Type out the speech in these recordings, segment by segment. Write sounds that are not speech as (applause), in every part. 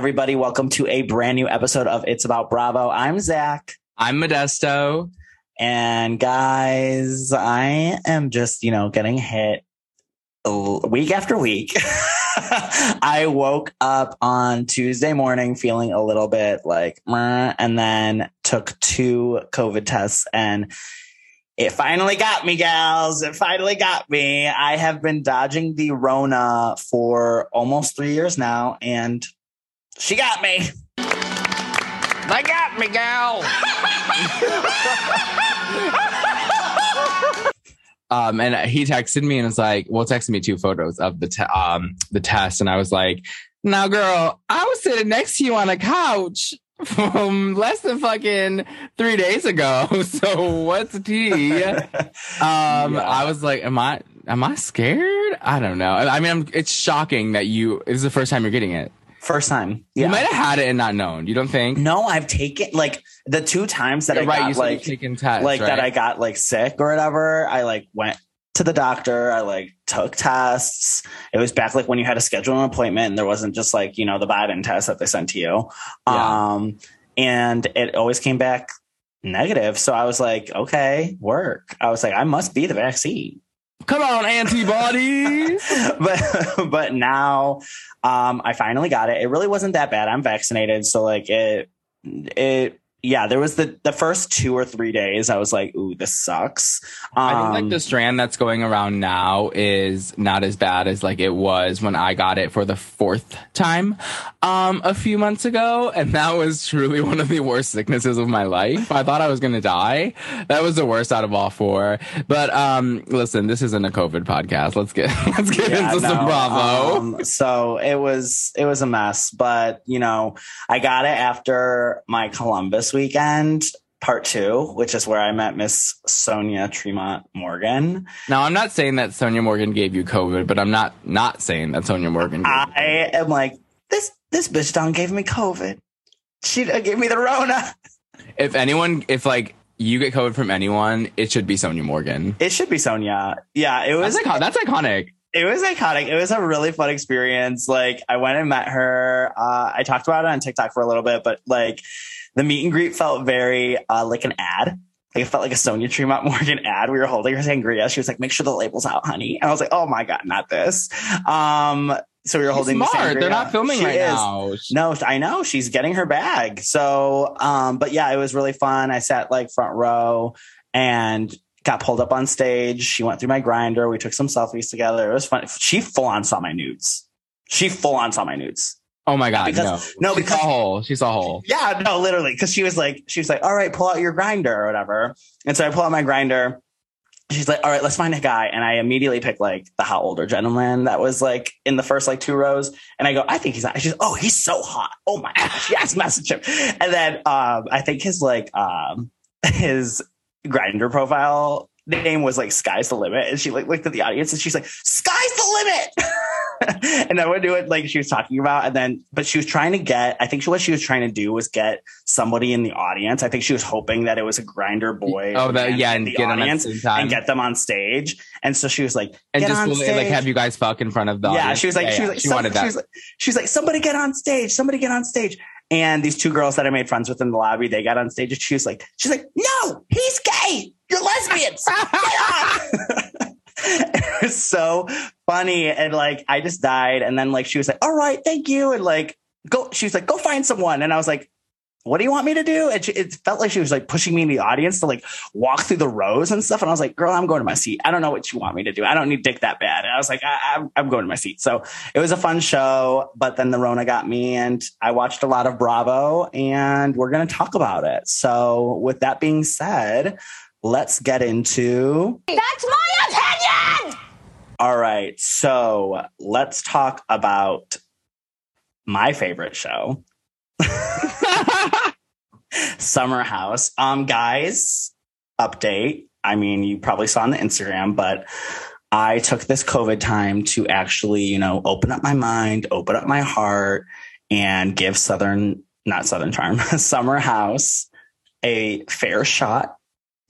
Everybody. Welcome to a brand new episode of It's About Bravo. I'm Zach. I'm Modesto. And guys, I am just, you know, getting hit week after week. (laughs) I woke up on Tuesday morning feeling a little bit like, and then took two COVID tests and it finally got me, gals. It finally got me. I have been dodging the Rona for almost three years now, and she got me. They got me, gal. um, and he texted me and was like, "Well, texted me two photos of the te- um the test," and I was like, "Now, girl, I was sitting next to you on a couch." from less than fucking three days ago. (laughs) So what's the (laughs) tea? um, yeah. I was like, am I, am I scared? I don't know. I mean, I'm, it's shocking that you, this is the first time you're getting it. First time. Yeah. You might have had it and not known. You don't think? No, I've taken like the two times that yeah, I right, got you like taken tests, like right? that I got like sick or whatever. I like went to the doctor. I like took tests. It was back like when you had to schedule an appointment and there wasn't just like, you know, the Biden test that they sent to you. Yeah. Um, and it always came back negative. So I was like, okay, work. I was like, I must be the vaccine. Come on, antibodies. (laughs) but but now um I finally got it. It really wasn't that bad. I'm vaccinated, so like it it yeah, there was the the first two or three days I was like, ooh, this sucks. Um, I think like the strand that's going around now is not as bad as like it was when I got it for the fourth time um a few months ago. And that was truly (laughs) one of the worst sicknesses of my life. I thought I was gonna die. That was the worst out of all four. But um listen, this isn't a COVID podcast. Let's get (laughs) let's get yeah, into no, some Bravo. um, so it was it was a mess, but you know, I got it after my Columbus weekend part two, which is where I met Miss Sonja Tremont Morgan. now I'm not saying that Sonja Morgan gave you COVID, but I'm not not saying that Sonja Morgan I am like, this this bitch done gave me COVID. She gave me the Rona. if anyone if like you get COVID from anyone, it should be Sonja Morgan. It should be Sonja. Yeah, it was That's, icon- that's iconic. it was iconic. It was a really fun experience. Like I went and met her. Uh, I talked about it on TikTok for a little bit, but like the meet and greet felt very uh, like an ad. Like it felt like a Sonja Tremont (laughs) Morgan ad. We were holding her sangria. She was like, "Make sure the label's out, honey." And I was like, "Oh my god, not this." Um, so we were holding the smart. They're not filming She right is. now. No, I know she's getting her bag. So, um, but yeah, it was really fun. I sat like front row and got pulled up on stage. She went through my Grindr. We took some selfies together. It was fun. She full on saw my nudes. She full on saw my nudes. Oh my god, Because- no. no, because- saw a hole. She saw a hole. Yeah, no, literally. Cause she was like, she was like, all right, pull out your Grindr or whatever. And so I pull out my Grindr. She's like, all right, let's find a guy. And I immediately pick like the hot older gentleman that was like in the first like two rows. And I go, I think he's hot. She's, oh, he's so hot. Oh my gosh. Yes, message him. And then um, I think his like um his Grindr profile name was like sky's the limit. And she like looked at the audience and she's like, sky's the limit. (laughs) (laughs) and I would do it like she was talking about. And then, but she was trying to get, I think she, what she was trying to do was get somebody in the audience. I think she was hoping that it was a Grindr boy. Oh, that yeah, and the get them at the and get them on stage. And so she was like, and get just on like have you guys fuck in front of the yeah, audience. she was like, Yeah, she was yeah, like, she some- wanted she that. was like, she was like, somebody get on stage, somebody get on stage. And these two girls that I made friends with in the lobby, they got on stage and she was like, she's like, no, he's gay. You're lesbians. (laughs) (laughs) It was so funny. And like, I just died. And then like, she was like, all right, thank you. And like, go, she was like, go find someone. And I was like, what do you want me to do? And she, it felt like she was like pushing me in the audience to like walk through the rows and stuff. And I was like, girl, I'm going to my seat. I don't know what you want me to do. I don't need dick that bad. And I was like, I, I'm, I'm going to my seat. So it was a fun show, but then the Rona got me and I watched a lot of Bravo and we're going to talk about it. So with that being said, let's get into That's my opinion! all right. So let's talk about my favorite show, (laughs) Summer House. Um, guys, update. I mean, you probably saw on the Instagram, but I took this COVID time to actually, you know, open up my mind, open up my heart, and give Southern, not Southern Charm, (laughs) Summer House a fair shot.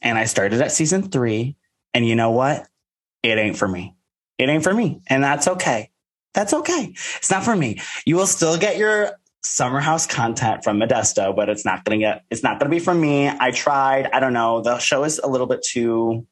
And I started at season three. And you know what? It ain't for me. It ain't for me. And that's okay. That's okay. It's not for me. You will still get your summer house content from Modesto, but it's not gonna get it's not gonna be from me. I tried. I don't know. The show is a little bit too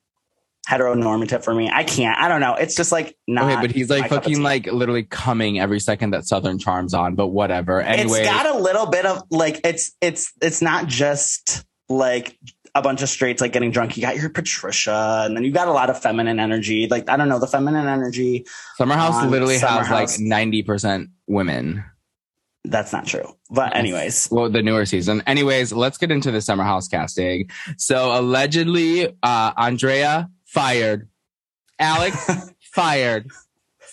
heteronormative for me. I can't. I don't know. It's just like not. Okay, but he's like fucking like literally coming every second that Southern Charms on, but whatever. Anyway, it's got a little bit of like it's it's it's not just like a bunch of straights like getting drunk. You got your Patricia, and then you got a lot of feminine energy. Like I don't know, the feminine energy. Summer House literally Summer has House. like 90% women. That's not true. But anyways, Well, the newer season. Anyways, let's get into the Summer House casting. So allegedly, uh, Andrea fired. Alex (laughs) fired.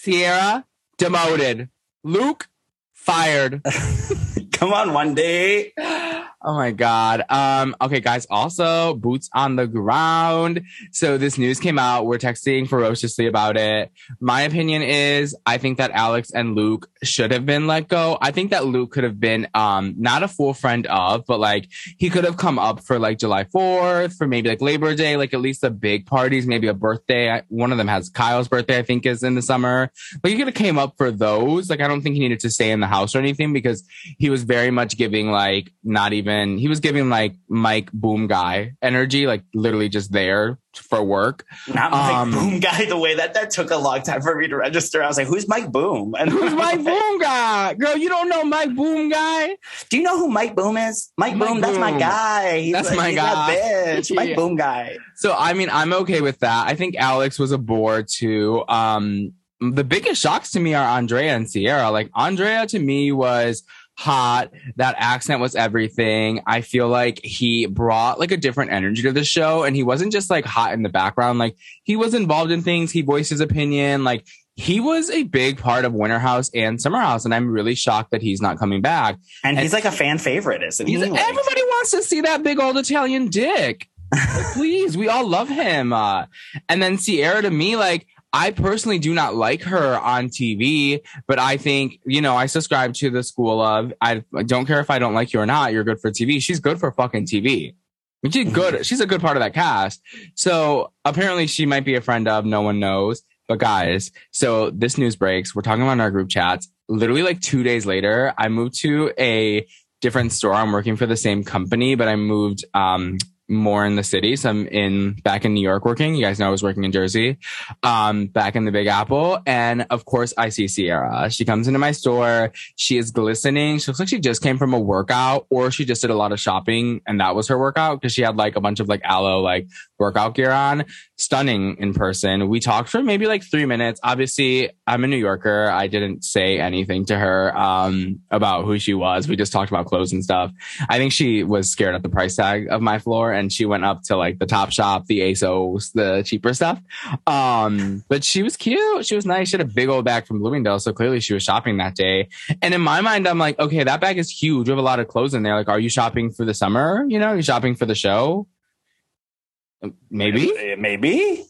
Ciara demoted. Luke fired. (laughs) come on, one day. (laughs) Oh my God. Um, okay, guys. Also, boots on the ground. So this news came out. We're texting ferociously about it. My opinion is I think that Alex and Luke should have been let go. I think that Luke could have been, um, not a full friend of, but like he could have come up for like July 4th, for maybe like Labor Day, like at least the big parties, maybe a birthday. One of them has Kyle's birthday, I think is in the summer. Like he could have came up for those. Like I don't think he needed to stay in the house or anything because he was very much giving like not even he was giving like Mike Boom guy energy, like literally just there for work. Not Mike Um, Boom guy. The way that that took a long time for me to register. I was like, "Who's Mike Boom?" And Who's (laughs) Mike Boom guy? Girl, you don't know Mike Boom guy? Do you know who Mike Boom is? Mike, Mike Boom. That's my guy. He's That's like- my guy. bitch. Mike (laughs) Yeah. Boom guy. So I mean, I'm okay with that. I think Alex was a bore too. Um, the biggest shocks to me are Andrea and Ciara. Like Andrea to me was hot. That accent was everything. I feel like he brought like a different energy to the show and he wasn't just like hot in the background. Like he was involved in things. He voiced his opinion. Like he was a big part of Winter House and Summer House. And I'm really shocked that he's not coming back. And, And- he's like a fan favorite, isn't he? Like- everybody wants to see that big old Italian dick. (laughs) Like, please, we all love him. Uh, and then Ciara to me, like, I personally do not like her on TV, but I think, you know, I subscribe to the school of I don't care if I don't like you or not, you're good for TV. She's good for fucking TV. She's good. She's a good part of that cast. So apparently she might be a friend of, no one knows. But guys, so this news breaks. We're talking about in our group chats. Literally like two days later, I moved to a different store. I'm working for the same company, but I moved um more in the city. So I'm in back in New York working. You guys know I was working in Jersey, um, back in the Big Apple. And of course I see Ciara. She comes into my store. She is glistening. She looks like she just came from a workout or she just did a lot of shopping and that was her workout because she had like a bunch of like aloe like workout gear on. Stunning in person. We talked for maybe like three minutes. Obviously, I'm a New Yorker. I didn't say anything to her um, about who she was. We just talked about clothes and stuff. I think she was scared at the price tag of my floor and she went up to like the top shop, the ASOS, the cheaper stuff. Um, but she was cute. She was nice. She had a big old bag from Bloomingdale. So clearly she was shopping that day. And in my mind, I'm like, okay, that bag is huge. You have a lot of clothes in there. Like, are you shopping for the summer? You know, are you shopping for the show? Maybe. Maybe,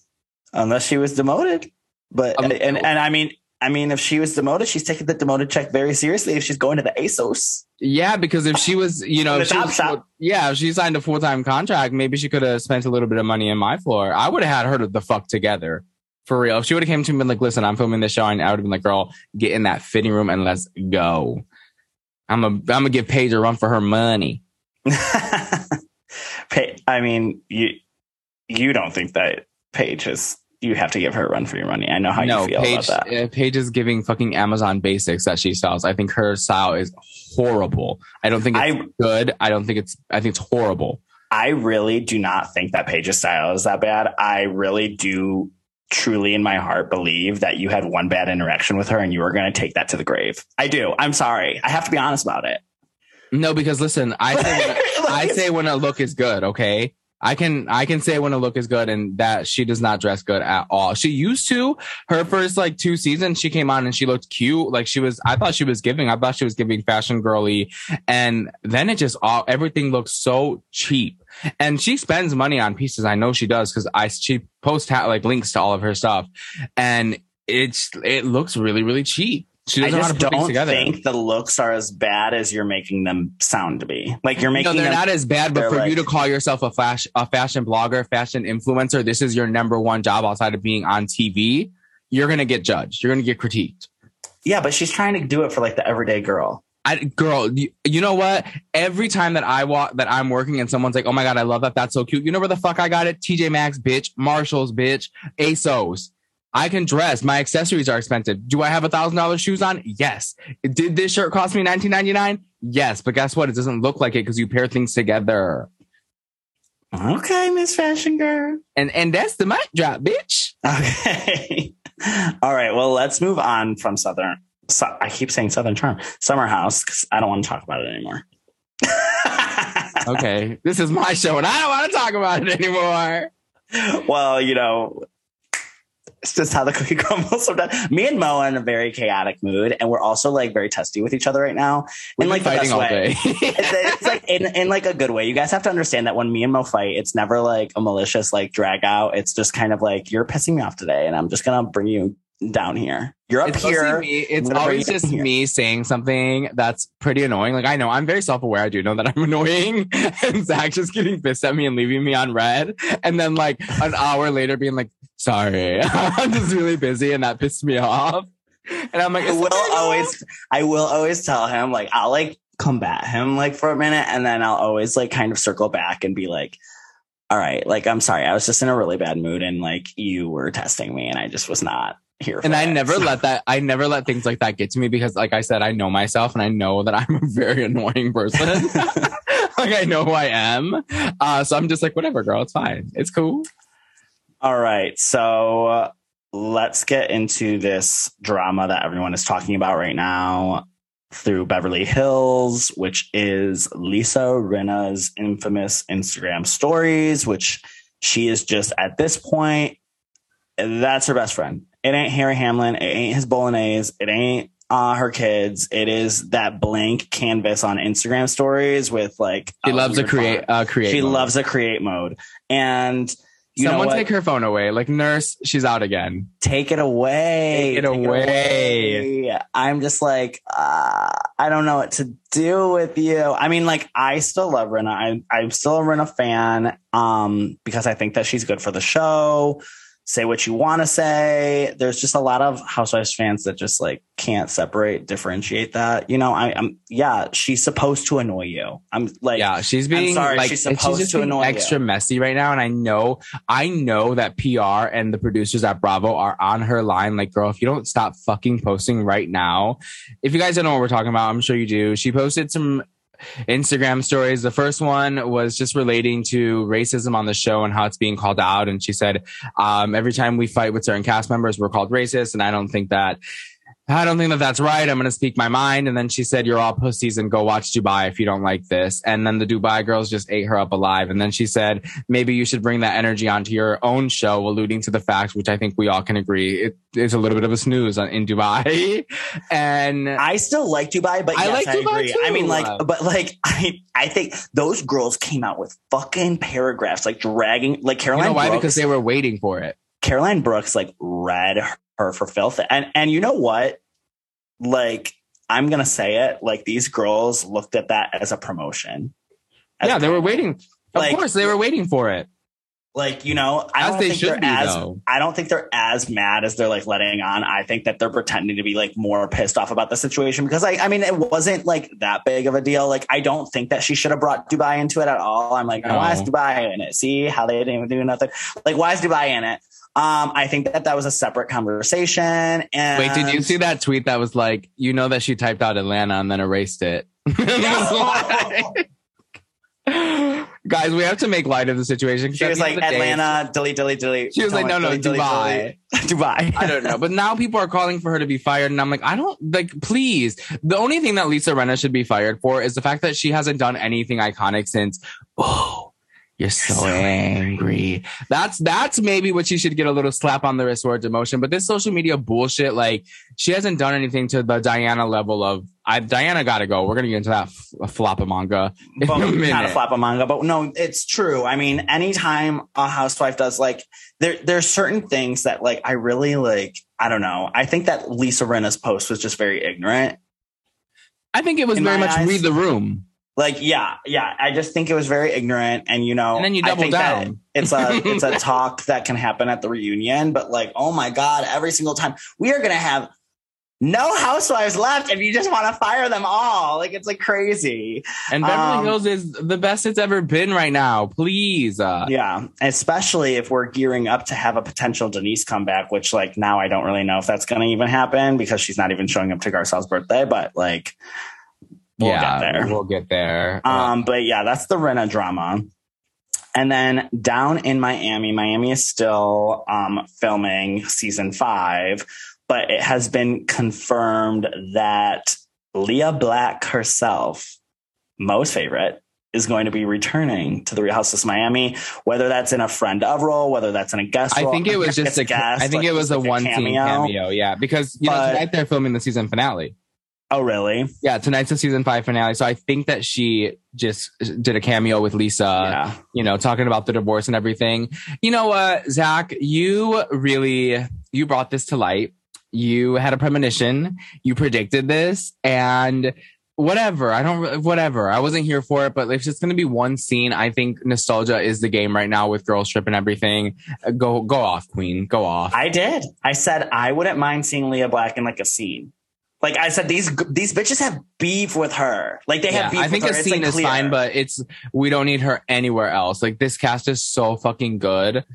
unless she was demoted. But Um, and and I mean, I mean, if she was demoted, she's taking the demoted check very seriously. If she's going to the ASOS, Yeah, because if she was, you know, if she was- yeah, if she signed a full time contract, maybe she could have spent a little bit of money in my floor. I would have had her the fuck together for real. If she would have came to me and been like, "Listen, I'm filming this show," and I would have been like, "Girl, get in that fitting room and let's go." I'm a, I'm gonna give Paige a run for her money. (laughs) I mean, you you don't think that Paige is? You have to give her a run for your money. I know how no, you feel Paige, about that. uh, Paige is giving fucking Amazon basics that she sells. I think her style is horrible. I don't think it's I good. I don't think it's. I think it's horrible. I really do not think that Paige's style is that bad. I really do truly in my heart believe that you had one bad interaction with her and you were going to take that to the grave. I do. I'm sorry. I have to be honest about it. No, because listen, I say when, (laughs) I say when a look is good, okay? I can I can say when a look is good and that she does not dress good at all. She used to her first like two seasons she came on and she looked cute. Like she was I thought she was giving I thought she was giving fashion girly. And then it just all everything looks so cheap. And she spends money on pieces. I know she does cuz I she posts like links to all of her stuff. And it's it looks really really cheap. She I doesn't to just don't together. think the looks are as bad as you're making them sound to be. Like you're making No, they're them. not as bad, but for like- you to call yourself a flash, a fashion blogger, fashion influencer, this is your number one job outside of being on TV. You're gonna get judged. You're gonna get critiqued. Yeah, but she's trying to do it for like the everyday girl. I, girl, you, you know what? Every time that I walk, that I'm working and someone's like, oh my God, I love that. That's so cute. You know where the fuck I got it? TJ Maxx, bitch. Marshalls, bitch. ASOS. I can dress. My accessories are expensive. Do I have a thousand dollar shoes on? Yes. Did this shirt cost me nineteen ninety nine? Yes. But guess what? It doesn't look like it because you pair things together. Okay, Miss Fashion Girl. And and that's the mic drop, bitch. Okay. (laughs) All right. Well, let's move on from Southern. So, I keep saying Southern Charm, Summer House, because I don't want to talk about it anymore. (laughs) Okay. This is my show and I don't want to talk about it anymore. well, you know, it's just how the cookie (laughs) crumbles sometimes. Me and Mo are in a very chaotic mood, and we're also like very testy with each other right now. We've in like fighting best all way. day. it's, it's like in, in like a good way. You guys have to understand that when me and Mo fight, it's never like a malicious like drag out. It's just kind of like you're pissing me off today, and I'm just gonna bring you down here. You're up it's here. me. It's always just me saying something that's pretty annoying. Like I know I'm very self-aware. I do know that I'm (laughs) annoying, and Zach just getting pissed at me and leaving me on red, and then like an hour later being like, "Sorry, (laughs) I'm just really busy," and that pissed me off. And I'm like, I will always, I will always tell him like I'll like combat him like for a minute, and then I'll always like kind of circle back and be like, "All right, like I'm sorry, I was just in a really bad mood, and like you were testing me, and I just was not here." And I it." never So- let (laughs) that. I never let things like that get to me because, like I said, I know myself and I know that I'm a very annoying person. (laughs) like I know who I am. Uh, so I'm just like, whatever, girl. It's fine. It's cool. All right, so uh, let's get into this drama that everyone is talking about right now through Beverly Hills, which is Lisa Rinna's infamous Instagram stories, which she is just at this point, that's her best friend. It ain't Harry Hamlin, it ain't his bolognese, it ain't uh, her kids. It is that blank canvas on Instagram stories with like She a loves weird create. Uh, create. She mode. loves a create mode, and you Someone take her phone away. Like nurse, she's out again. take it away. Take it away. away. I'm just like, uh, I don't know what to do with you. I mean, like, I still love Rinna. I, I'm still a Rinna fan um, because I think that she's good for the show. Say what you want to say. There's just a lot of Housewives fans that just like can't separate, differentiate that. You know, I, I'm yeah, she's supposed to annoy you. I'm like, yeah, she's being sorry, like she's she's, supposed just to annoy you. extra messy right now. And I know, I know that PR and the producers at Bravo are on her line. Like, girl, if you don't stop fucking posting right now, if you guys don't know what we're talking about, I'm sure you do. She posted some Instagram stories. The first one was just relating to racism on the show and how it's being called out. And she said, um, every time we fight with certain cast members, we're called racist. And I don't think that, I don't think that that's right. I'm going to speak my mind. And then she said, you're all pussies and go watch Dubai if you don't like this. And then the Dubai girls just ate her up alive. And then she said, maybe you should bring that energy onto your own show, alluding to the fact, which I think we all can agree. It is a little bit of a snooze in Dubai. (laughs) and I still like Dubai, but I yes, like I Dubai agree. too. I mean, like, but like, (laughs) I, I think those girls came out with fucking paragraphs, like dragging, like you Caroline know why? Brooks. Because they were waiting for it. Caroline Brooks like read her for filth, and and you know what? Like, I'm gonna say it. Like, these girls looked at that as a promotion. As yeah, they were waiting. Of Like- course, they were waiting for it. Like, you know, I As don't they think should they're be, as though. I don't think they're as mad as they're like letting on. I think that they're pretending to be like more pissed off about the situation because I, I mean, it wasn't like that big of a deal. Like, I don't think that she should have brought Dubai into it at all. I'm like, No. why is Dubai in it? See how they didn't even do nothing. Like, why is Dubai in it? Um, I think that that was a separate conversation. And Wait, did you see that tweet that was like, you know that she typed out Atlanta and then erased it? (laughs) (laughs) Guys, we have to make light of the situation. She was like the day, Atlanta, delete, delete, delete. She was like, no, no, delete, delete, Dubai. (laughs) Dubai. I don't know. But now people are calling for her to be fired. And I'm like, I don't like, please. The only thing that Lisa Rinna should be fired for is the fact that she hasn't done anything iconic since, oh, you're so so angry. That's, that's maybe what she should get a little slap on the wrist for demotion. But this social media bullshit, like she hasn't done anything to the Diana level of, I, Diana got to go. We're going to get into that f- flop of manga in a not a flap of manga, but no, it's true. I mean, anytime a housewife does like there, there's certain things that like I really like. I don't know. I think that Lisa Rinna's post was just very ignorant. I think it was In very much eyes- read the room. Like, yeah, yeah. I just think it was very ignorant, and you know, And then you I double think down. It's a (laughs) it's a talk that can happen at the reunion, but like, oh my god, every single time we are gonna have no housewives left if you just want to fire them all. Like it's like crazy. And Beverly Um, Hills is the best it's ever been right now. Please. Uh, Yeah, especially if we're gearing up to have a potential Denise comeback, which like now I don't really know if that's going to even happen because she's not even showing up to Garcelle's birthday. But like, we'll yeah, get there. We'll get there. Uh, Um, but yeah, that's the Rinna drama. And then down in Miami, Miami is still um, filming season five, but it has been confirmed that Lea Black herself, Mo's favorite, is going to be returning to the Real House of Miami, whether that's in a friend of role, whether that's in a guest I role. think it was just a. guest, I think like it was a like one scene cameo. Yeah, because you know But- tonight they're filming the season finale. Oh, really? Yeah, tonight's the season five finale. So I think that she just did a cameo with Lisa. yeah. You know, talking about the divorce and everything. You know what, Zach? You really you brought this to light. You had a premonition. You predicted this, and whatever. I don't. Whatever. I wasn't here for it, but if it's going to be one scene, I think nostalgia is the game right now with Girls Trip and everything. Go go off, Queen. Go off. I did. I said I wouldn't mind seeing Lea Black in like a scene. Like I said, these these bitches have beef with her. Like they Yeah, have beef. With her. I think with a her. It's, scene like, is clear. fine, but it's we don't need her anywhere else. Like this cast is so fucking good.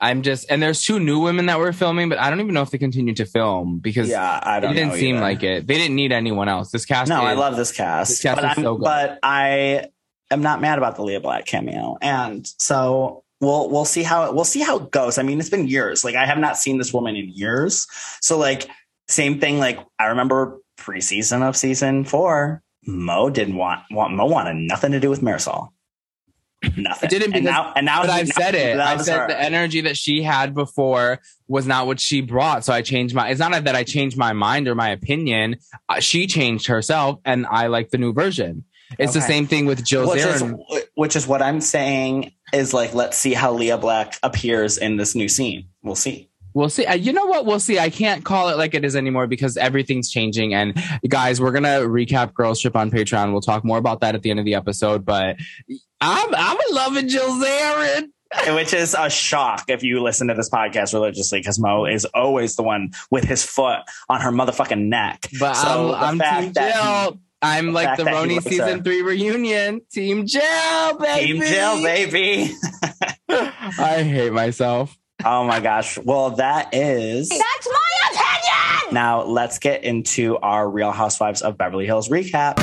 I'm just and there's two new women that were filming, but I don't even know if they continue to film because yeah, I it don't. didn't know seem like it. They didn't need anyone else. This cast. No, I love this cast. This cast but, is I'm, so good. but I am not mad about the Lea Black cameo, and so we'll we'll see how we'll see how it goes. I mean, it's been years. Like I have not seen this woman in years. So like same thing. Like I remember preseason of season four, Mo didn't want want Mo wanted nothing to do with Marysol. (clears throat) Nothing. I didn't and because- now and now But I've said it. I said her. the energy that she had before was not what she brought. So I changed my. It's not that I changed my mind or my opinion. Uh, she changed herself, and I like the new version. It's the same thing with Jill which is, which is what I'm saying is like, let's see how Lea Black appears in this new scene. We'll see. We'll see. Uh, You know what? We'll see. I can't call it like it is anymore because everything's changing. And guys, we're gonna recap Girls Trip on Patreon. We'll talk more about that at the end of the episode. But I'm I'm loving Jill Zarin. (laughs) Which is a shock if you listen to this podcast religiously, because Mo is always the one with his foot on her motherfucking neck. But So I'm, I'm Team Jill. I'm the like the Roni season her. three reunion. Team Jill, baby. Team Jill, baby. (laughs) (laughs) I hate myself. Oh my gosh. Well, that is. That's my opinion! Now let's get into our Real Housewives of Beverly Hills recap.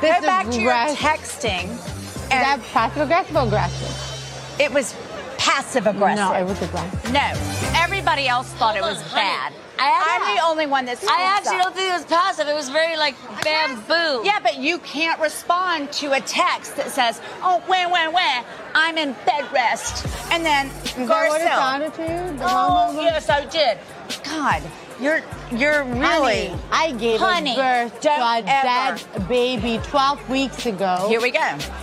This Go back to your aggressive- texting. Is And that passive aggressive or aggressive? it was passive aggressive. No, it was aggressive. No. Everybody else thought it was bad. I'm the only one that's I actually don't think it was passive. It was very like bamboo. Yeah, but you can't respond to a text that says, "Oh, when, when, when I'm in bed rest," and then Is that what it sounded to you? The Oh, yes, I did. God, you're you're really. Honey, I gave Honey, birth to a dead baby 12 weeks ago. Here we go.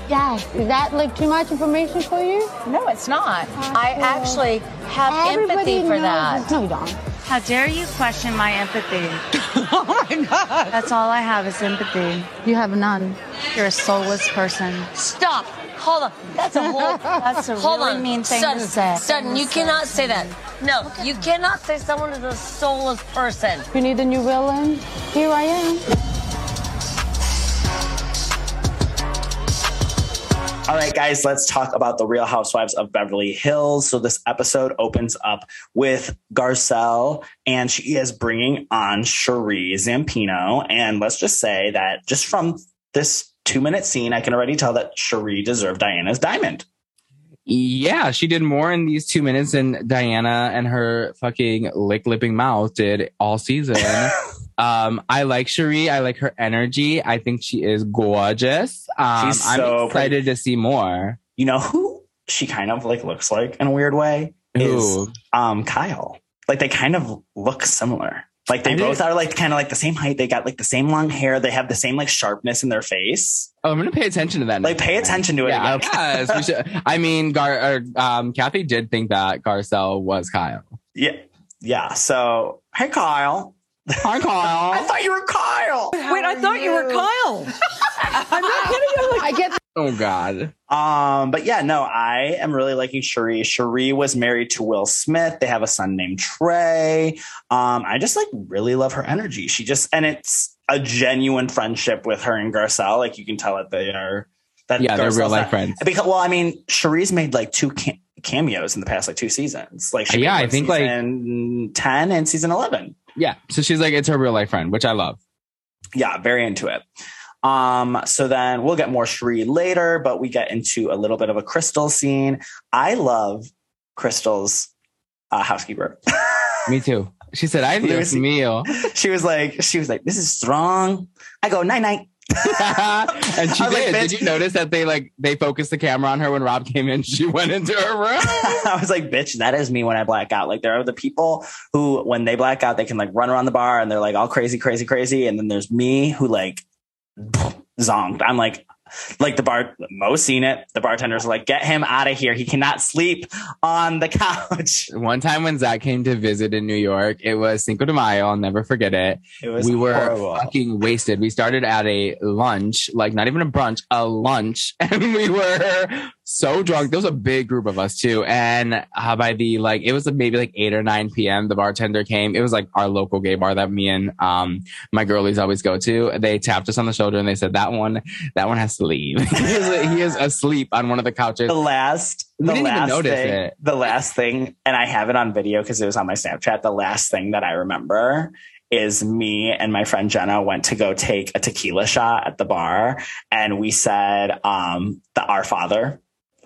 yes. Is that like too much information for you? No, it's not. I actually have Everybody empathy for knows that. No, you don't. How dare you question my empathy? (laughs) oh my God. That's all I have is empathy. You have none. You're a soulless person. Stop. Hold on. That's a whole. (laughs) That's a Hold really on. mean thing Sutton, to say. Sutton, you cannot say that. No, you cannot say someone is a soulless person. You need a new villain? Here I am. All right, guys, let's talk about the Real Housewives of Beverly Hills. So this episode opens up with Garcelle, and she is bringing on Sheree Zampino. And let's just say that just from this two minute scene, I can already tell that Sheree deserved Diana's diamond. Yeah, she did more in these two minutes than Diana and her fucking lick lipping mouth did all season. (laughs) um, I like Sheree. I like her energy. I think she is gorgeous. Um, She's I'm so excited to see more. You know who she kind of like looks like in a weird way? Who? Is um Kyle. Like they kind of look similar. Like they I both didn't- are like kind of like the same height. They got like the same long hair. They have the same like sharpness in their face. Oh, I'm gonna pay attention to that. Like next pay attention to it. Yeah, again. yes, we (laughs) should. I mean, Gar, or, um, Kathy did think that Garcelle was Kyle. Yeah. Yeah. So hey Kyle. Hi, Kyle. (laughs) I thought you were Kyle. Wait, I thought you were Kyle. (laughs) I'm not kidding. I'm like, I get Oh God. Um, but yeah, no, I am really liking Sheree. Sheree was married to Will Smith. They have a son named Trey. Um, I just like really love her energy. She just and it's a genuine friendship with her and Garcelle. Like you can tell that they are that Yeah, they're real life not- friends. Because well, I mean, Sheree's made like two cam- cameos in the past like two seasons. Like she Yeah, I think, like- season ten and season eleven. Yeah. So she's like, it's her real life friend, which I love. yeah, very into it. Um, so then we'll get more Sheree later, but we get into a little bit of a Crystal scene. I love Crystal's uh, housekeeper. (laughs) Me too. She said, I Dios mío. (laughs) she was like, she was like, this is strong. I go night night. (laughs) and she was like, did. Did you notice that they like they focused the camera on her when Rob came in? She went into her room. I was like, bitch, that is me when I black out. Like there are the people who, when they black out, they can like run around the bar and they're like all crazy, crazy, crazy. And then there's me who like zonked. I'm like, like the bar, Mo's seen it. The bartenders are like, get him out of here. He cannot sleep on the couch. (laughs) One time when Zach came to visit in New York, it was Cinco de Mayo. I'll never forget it. It was we were horrible. fucking wasted. We started at a lunch, like not even a brunch, a lunch, (laughs) and we were so drunk. There was a big group of us too, and uh, by the like, it was maybe like eight or nine p.m. The bartender came. It was like our local gay bar that me and um my girlies always go to. They tapped us on the shoulder and they said that one, that one has to leave. (laughs) he, is, he is asleep on one of the couches. the last the last thing, it. the last thing and i have it on video because it was on my snapchat the last thing that i remember is me and my friend jenna went to go take a tequila shot at the bar and we said um the our father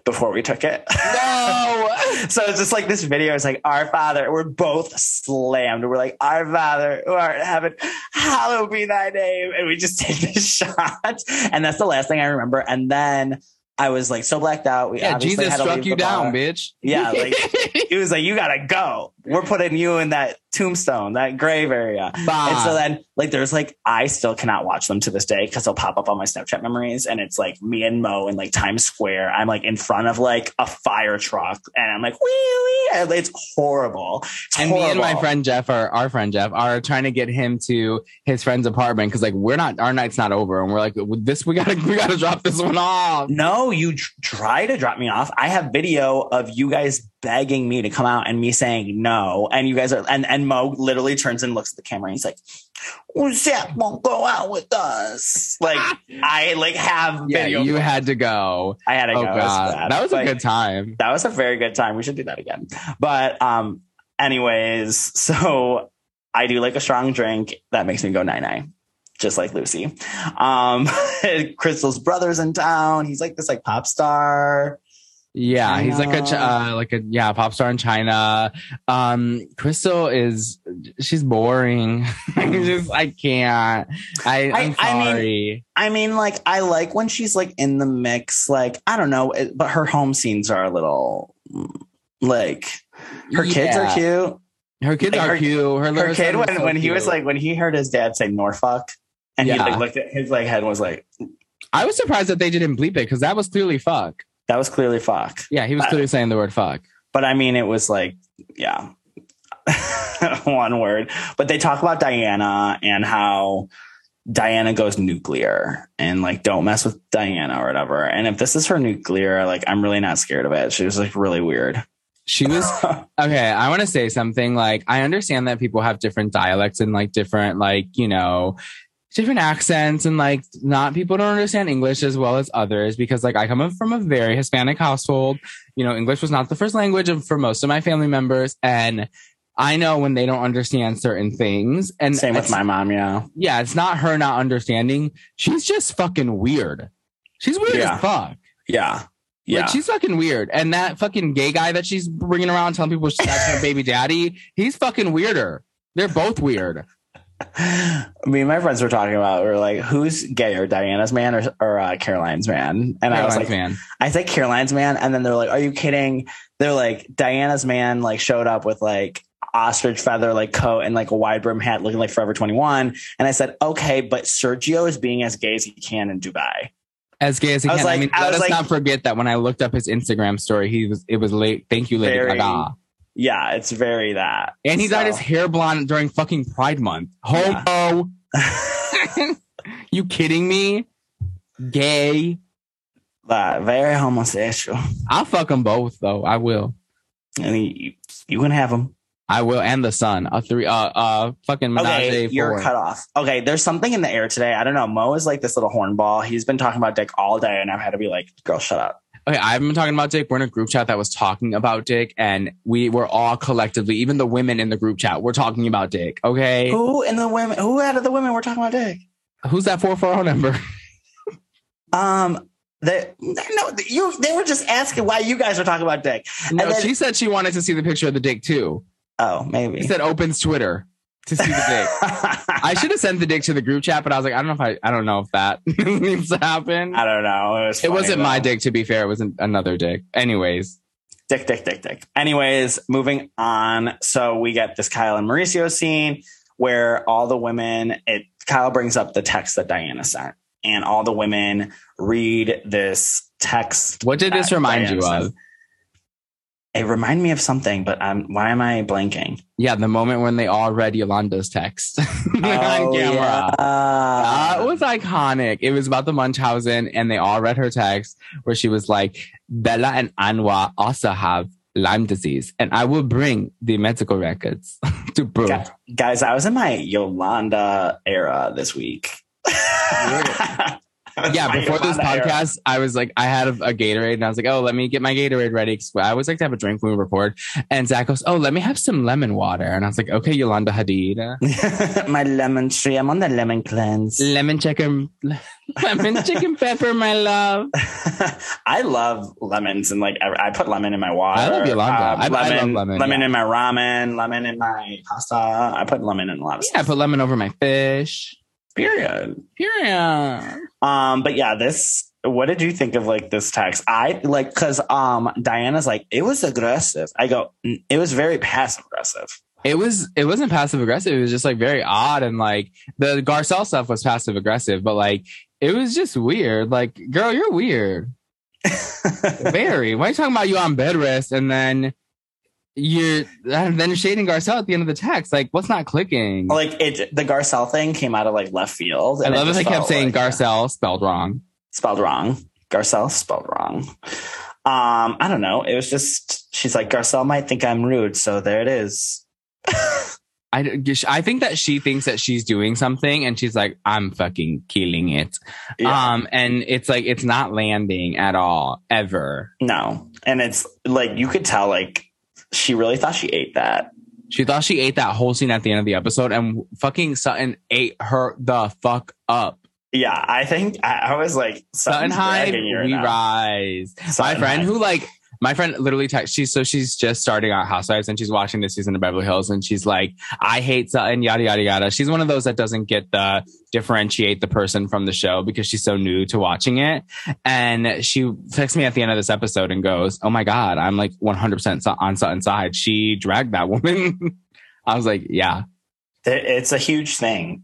before we took it No. (laughs) so it's just like this video is like our father we're both slammed we're like our father who art in heaven hallowed be thy name and we just (laughs) take this shot and that's the last thing i remember and then i was like so blacked out we yeah, Jesus struck you bar. down, bitch. Yeah, like (laughs) he was like, "You gotta go. We're putting you in that tombstone, that grave area." Bye. And so then, like, there's like, I still cannot watch them to this day because they'll pop up on my Snapchat memories, and it's like me and Mo in like Times Square. I'm like in front of like a fire truck, and I'm like, "Wee wee!" It's horrible. It's and me and my friend Jeff, are, our friend Jeff, are trying to get him to his friend's apartment because like we're not, our night's not over, and we're like, this, we gotta, we gotta (laughs) drop this one off. No, you tr- try to drop me off. I have video of you guys begging me to come out and me saying no. And you guys are, and, and Mo literally turns and looks at the camera and he's like, well, Zach won't go out with us. Like, (laughs) I like have Yeah, video. you had to go. I had to Oh go. God, bad. that was a But good time. That was a very good time. We should do that again. But, um, anyways, (laughs) so I do like a strong drink that makes me go nine nine. Just like Lucy. Um, (laughs) Crystal's brother's in town. He's like this like pop star. Yeah, he's like a ch- uh, like a yeah pop star in China. Um, Crystal is she's boring. (laughs) I just I can't. I I'm I- I mean- sorry. I mean, like, I like when she's like in the mix. Like, I don't know, it- but her home scenes are a little like her kids are cute. Her kids like, are her- cute. Her, Her kid when so when he was like when he heard his dad say Norfolk, and he like looked at his like head and was like, I was surprised that they didn't bleep it because that was clearly fuck. That was clearly fuck. Yeah, he was Uh, clearly saying the word fuck. But I mean, it was like, yeah, (laughs) one word. But they talk about Diana and how Diana goes nuclear and like, don't mess with Diana or whatever. And if this is her nuclear, like, I'm really not scared of it. She was like really weird. She was (laughs) okay. I want to say something. Like, I understand that people have different dialects and like different, like, you know, different accents and like not people don't understand English as well as others because like I come from a very Hispanic household. You know, English was not the first language for most of my family members. And I know when they don't understand certain things. And Same with my mom. Yeah. Yeah, it's not her not understanding. She's just fucking weird. She's weird Yeah. as fuck. Yeah. Yeah. Like she's fucking weird. And that fucking gay guy that she's bringing around telling people she's her baby daddy, he's fucking weirder. They're both weird. Me and my friends were talking about, we are like, who's gayer, Diana's man or, or uh, Caroline's man? And I was like, man. I said Caroline's man. And then they're like, are you kidding? They're like, Diana's man like showed up with like ostrich feather, like coat and like a wide brim hat looking like Forever 21. And I said, okay, but Sergio is being as gay as he can in Dubai. As gay as he I can. was I mean, I let us like- not forget that when I looked up his Instagram story, he was it was late. Thank you, Lady Very- Gaga. Yeah, it's very that. And he dyed So- his hair blonde during fucking Pride Month. Homo. (laughs) (laughs) you kidding me? Gay. Like, very homosexual. I'll fuck them both though. I will. I mean, you, can have them. I will, and the son. A three. Uh, uh, fucking menage Okay, you're four. cut off. Okay, there's something in the air today. I don't know. Mo is like this little hornball. He's been talking about dick all day, and I've had to be like, "Girl, shut up." Okay, I've been talking about Dick. We're in a group chat that was talking about Dick, and we were all collectively, even the women in the group chat, we're talking about Dick. Okay, Who in the women? Who out of the women we're talking about dick? who's that four four zero number? (laughs) Um, they no, you. They were just asking why you guys were talking about dick. No, And then- she said she wanted to see the picture of the Dick too. Oh, maybe. He said opens Twitter to see the Dick. I should have sent the Dick to the group chat, but I was like, I don't know if I, I don't know if that (laughs) needs to happen. I don't know. It, was it wasn't my. Dick, to be fair. It wasn't another Dick. Anyways, Dick, dick, dick, dick. Anyways, moving on. So we get this Kyle and Mauricio scene where all the women, it Kyle brings up the text that Diana sent, and all the women read this text. what did this remind Diana you sent. of? It reminded me of something, but um, why am I blanking? Yeah, the moment when they all read Yolanda's text (laughs) on Oh, camera. yeah. That was iconic. It was about the Munchausen, and they all read her text where she was like, Bella and Anwar also have Lyme disease, and I will bring the medical records (laughs) to prove. Gu- Guys, I was in my Yolanda era this week. (laughs) (laughs) Yeah, before this podcast, I was like, I had a, a Gatorade, and I was like, oh, let me get my Gatorade ready. I always like to have a drink when we record. And Zach goes, oh, let me have some lemon water. And I was like, okay, Yolanda Hadid. (laughs) my lemon tree. I'm on the lemon cleanse. lemon chicken, (laughs) lemon chicken pepper, my love. I love lemons and like I, I put lemon in my water. I love Yolanda. Uh, I- I love lemon, lemon, yeah. in my ramen, lemon in my pasta. I put lemon in a lot of Yeah, I put lemon over my fish. Period. Period. Um, but yeah, this. What did you think of like this text? I like because um Diana's like it was aggressive. I go, "Mm, it was very passive aggressive. It was it wasn't passive aggressive. It was just like very odd and like the Garcelle stuff was passive aggressive, but like it was just weird. Like, girl, you're weird. (laughs) Very. Why are you talking about you on bed rest and then you're then you're shading Garcelle at the end of the text? Like, what's not clicking? like it, the Garcelle thing came out of like left field. I it love that they kept saying like. Garcelle spelled wrong. spelled wrong. Garcelle spelled wrong. Um, I don't know. It was just she's like Garcelle might think I'm rude, so there it is. (laughs) I, I think that she thinks that she's doing something and she's like, I'm fucking killing it. Yeah. Um, and it's like, it's not landing at all, ever. no, and it's like you could tell like she really thought she ate that. She thought she ate that whole scene at the end of the episode and fucking Sutton ate her the fuck up. Yeah, I think I, I was like Sutton High, dragging we rise. my friend who like, my friend literally text, she's so she's just starting out Housewives and she's watching this season of Beverly Hills and she's like, I hate Sutton, yada, yada, yada. She's one of those that doesn't get the differentiate the person from the show because she's so new to watching it. And she texts me at the end of this episode and goes, Oh my God, I'm like 100% on Sutton's side. She dragged that woman. (laughs) I was like, Yeah. It's a huge thing.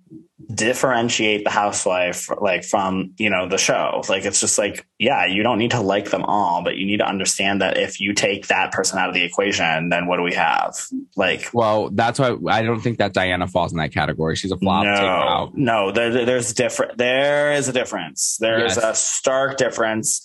Differentiate the housewife like from you know the show. Like it's just like yeah, you don't need to like them all, but you need to understand that if you take that person out of the equation, then what do we have? Like Well, that's why I don't think that Diana falls in that category. She's a flop. No, no, there, there- there's different. There is a difference. There is Yes. a stark difference.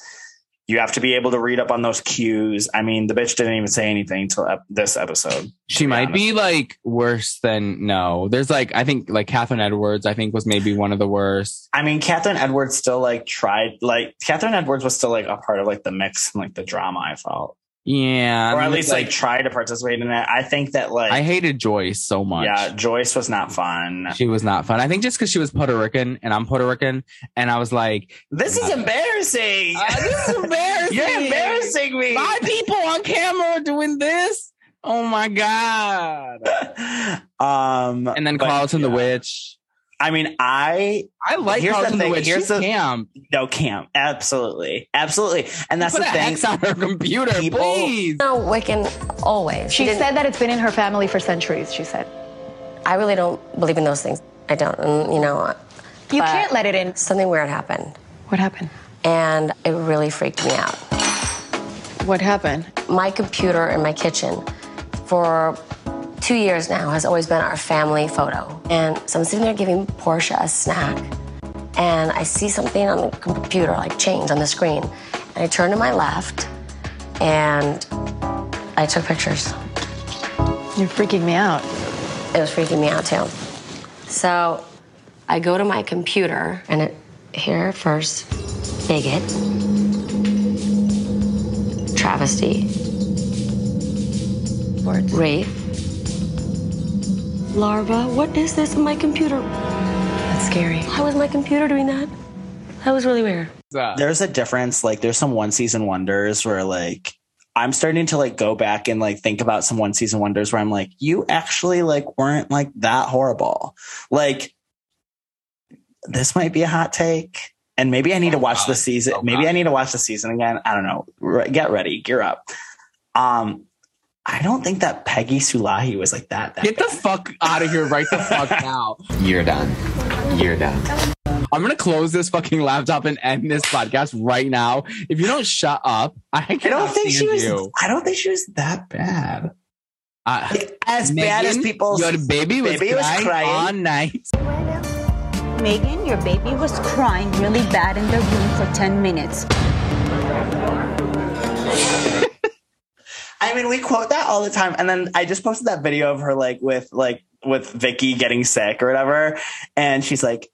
You have to be able to read up on those cues. I mean, the bitch didn't even say anything till ep- this episode. She might be like worse than no. There's like I think like Kathryn Edwards. I think was maybe one of the worst. I mean, Kathryn Edwards still like tried. Like Kathryn Edwards was still like a part of like the mix and like the drama. I felt, Yeah, or at least like, try to participate in it. I think that like I hated Joyce so much. yeah, Joyce was not fun. she was not fun. I think just because she was Puerto Rican and I'm Puerto Rican, and I was like, This is embarrassing. Uh, this is embarrassing. (laughs) You're embarrassing (laughs) me. my people on camera are doing this. Oh my god! (laughs) um, And then Carlton the. Witch. I mean, I I like Here's the Carlton the, thing, Witch. here's She's the- camp. no camp. Absolutely, absolutely, and that's Put the a thing. X on her computer, People- please. No, Wiccan always. She didn't- said that it's been in her family for centuries, she said. I really don't believe in those things. I don't. And, you know, uh, You can't let it in. something weird happened. What happened? And it really freaked me out. What happened? My computer in my kitchen for two years now has always been our family photo. And so I'm sitting there giving Portia a snack. And I see something on the computer, like change on the screen. And I turn to my left and I took pictures. You're freaking me out. It was freaking me out too. So I go to my computer and it, here first, bigot, travesty, Words. rape, larva. What is this in my computer? That's scary. How is my computer doing that? That was really weird. there's a difference. Like there's some one season wonders where like I'm starting to like go back and like think about some one season wonders where I'm like, you actually like weren't like that horrible. Like this might be a hot take. And maybe I need to watch the season. Oh, maybe God. I need to watch the season again. I don't know. Re- Get ready, gear up. Um, I don't think that Peggy Sulahi was like that. that Get the fuck out of here right the fuck now. You're done. You're done. I'm gonna close this fucking laptop and end this podcast right now. If you don't shut up, I cannot I don't think she was. you. I don't think she was that bad. Uh, Like, as bad as Megan, people. Your baby was, baby was crying, crying. all night. Megan, your baby was crying really bad in the room for 10 minutes. I mean, we quote that all the time. And then I just posted that video of her like with like with Vicky getting sick or whatever, and she's like,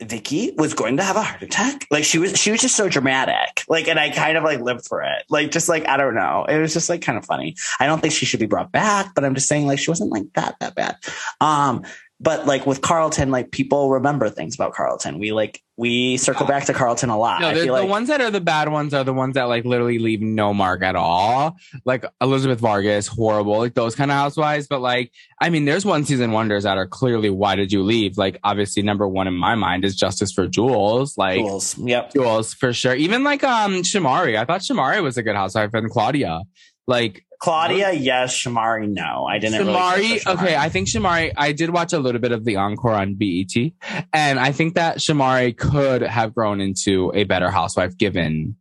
Vicky was going to have a heart attack. Like she was, she was just so dramatic. Like, and I kind of like lived for it. Like, just like I don't know. It was just like kind of funny. I don't think she should be brought back, but I'm just saying like she wasn't like that that bad. Um, but like with Carlton, like people remember things about Carlton. We like we circle back to Carlton a lot. No, I the, feel the like ones that are the bad ones are the ones that like literally leave no mark at all. Like Elizabeth Vargas, horrible, like those kind of housewives. But like, I mean, there's one season wonders that are clearly why did you leave? Like, obviously, number one in my mind is Justice for Jules. Like, Jules. Yep. Jules for sure. Even like um Shamari, I thought Shamari was a good housewife, and Claudia. Like Claudia, yes. Shamari, no. I didn't. really Shamari, okay, I think Shamari. I did watch a little bit of the encore on BET, and I think that Shamari could have grown into a better housewife given,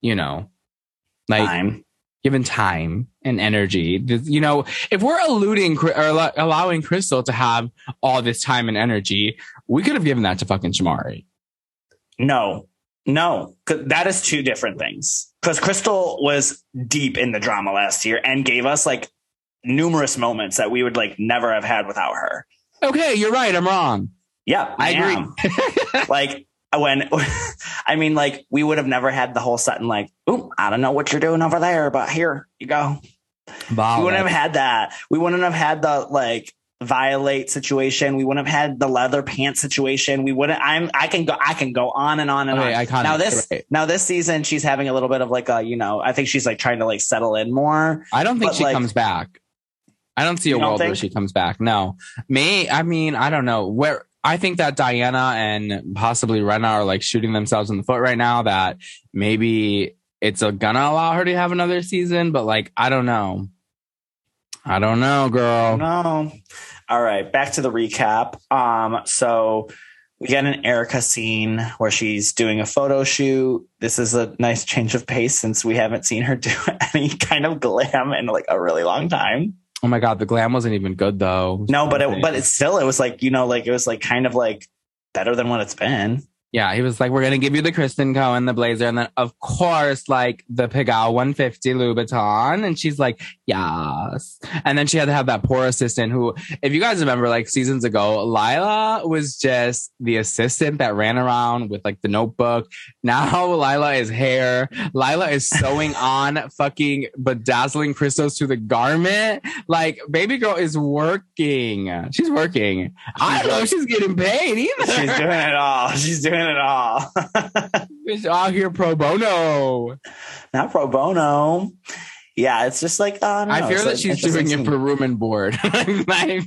you know, like time. given time and energy. You know, if we're alluding or allowing Crystal to have all this time and energy, we could have given that to fucking Shamari. No, no, that is two different things. Because Crystal was deep in the drama last year and gave us like numerous moments that we would like never have had without her. Okay, you're right. I'm wrong. Yeah, I agree. (laughs) (laughs) like when, (laughs) I mean, like we would have never had the whole set and like, ooh, I don't know what you're doing over there, but here you go. Wow, we wouldn't have had that. We wouldn't have had the like violate situation. We wouldn't have had the leather pants situation. We wouldn't. I'm. I can go. I can go on and on and Okay, on. iconic, Now this. right. Now this season, she's having a little bit of like a. You know, I think she's like trying to like settle in more. I don't think she like- comes back. I don't see a world where she comes back. No, me. I mean, I don't know where. I think that Diana and possibly Rinna are like shooting themselves in the foot right now. That maybe it's a, gonna allow her to have another season, but like I don't know. I don't know, girl. No. All right, back to the recap. Um, so we get an Erica scene where she's doing a photo shoot. This is a nice change of pace since we haven't seen her (laughs) do any kind of glam in like a really long time. Oh my god, the glam wasn't even good though. No, but it, but it's still it was like you know like it was like kind of like better than what it's been. Yeah, he was like, "We're gonna give you the Christian Cowan, the blazer, and then of course, like the Pigalle 150 Louboutin." And she's like, "Yes." And then she had to have that poor assistant who, if you guys remember, like seasons ago, Lila was just the assistant that ran around with like the notebook. Now (laughs) Lila is hair. Lila is sewing (laughs) on fucking bedazzling crystals to the garment. Like, baby girl is working. She's working. I don't know if she's getting paid either. She's doing it all. She's doing it all. (laughs) it's out here pro bono. Not pro bono. Yeah, it's just like oh, I, don't know. Fear that an she's doing it for room and board. (laughs) I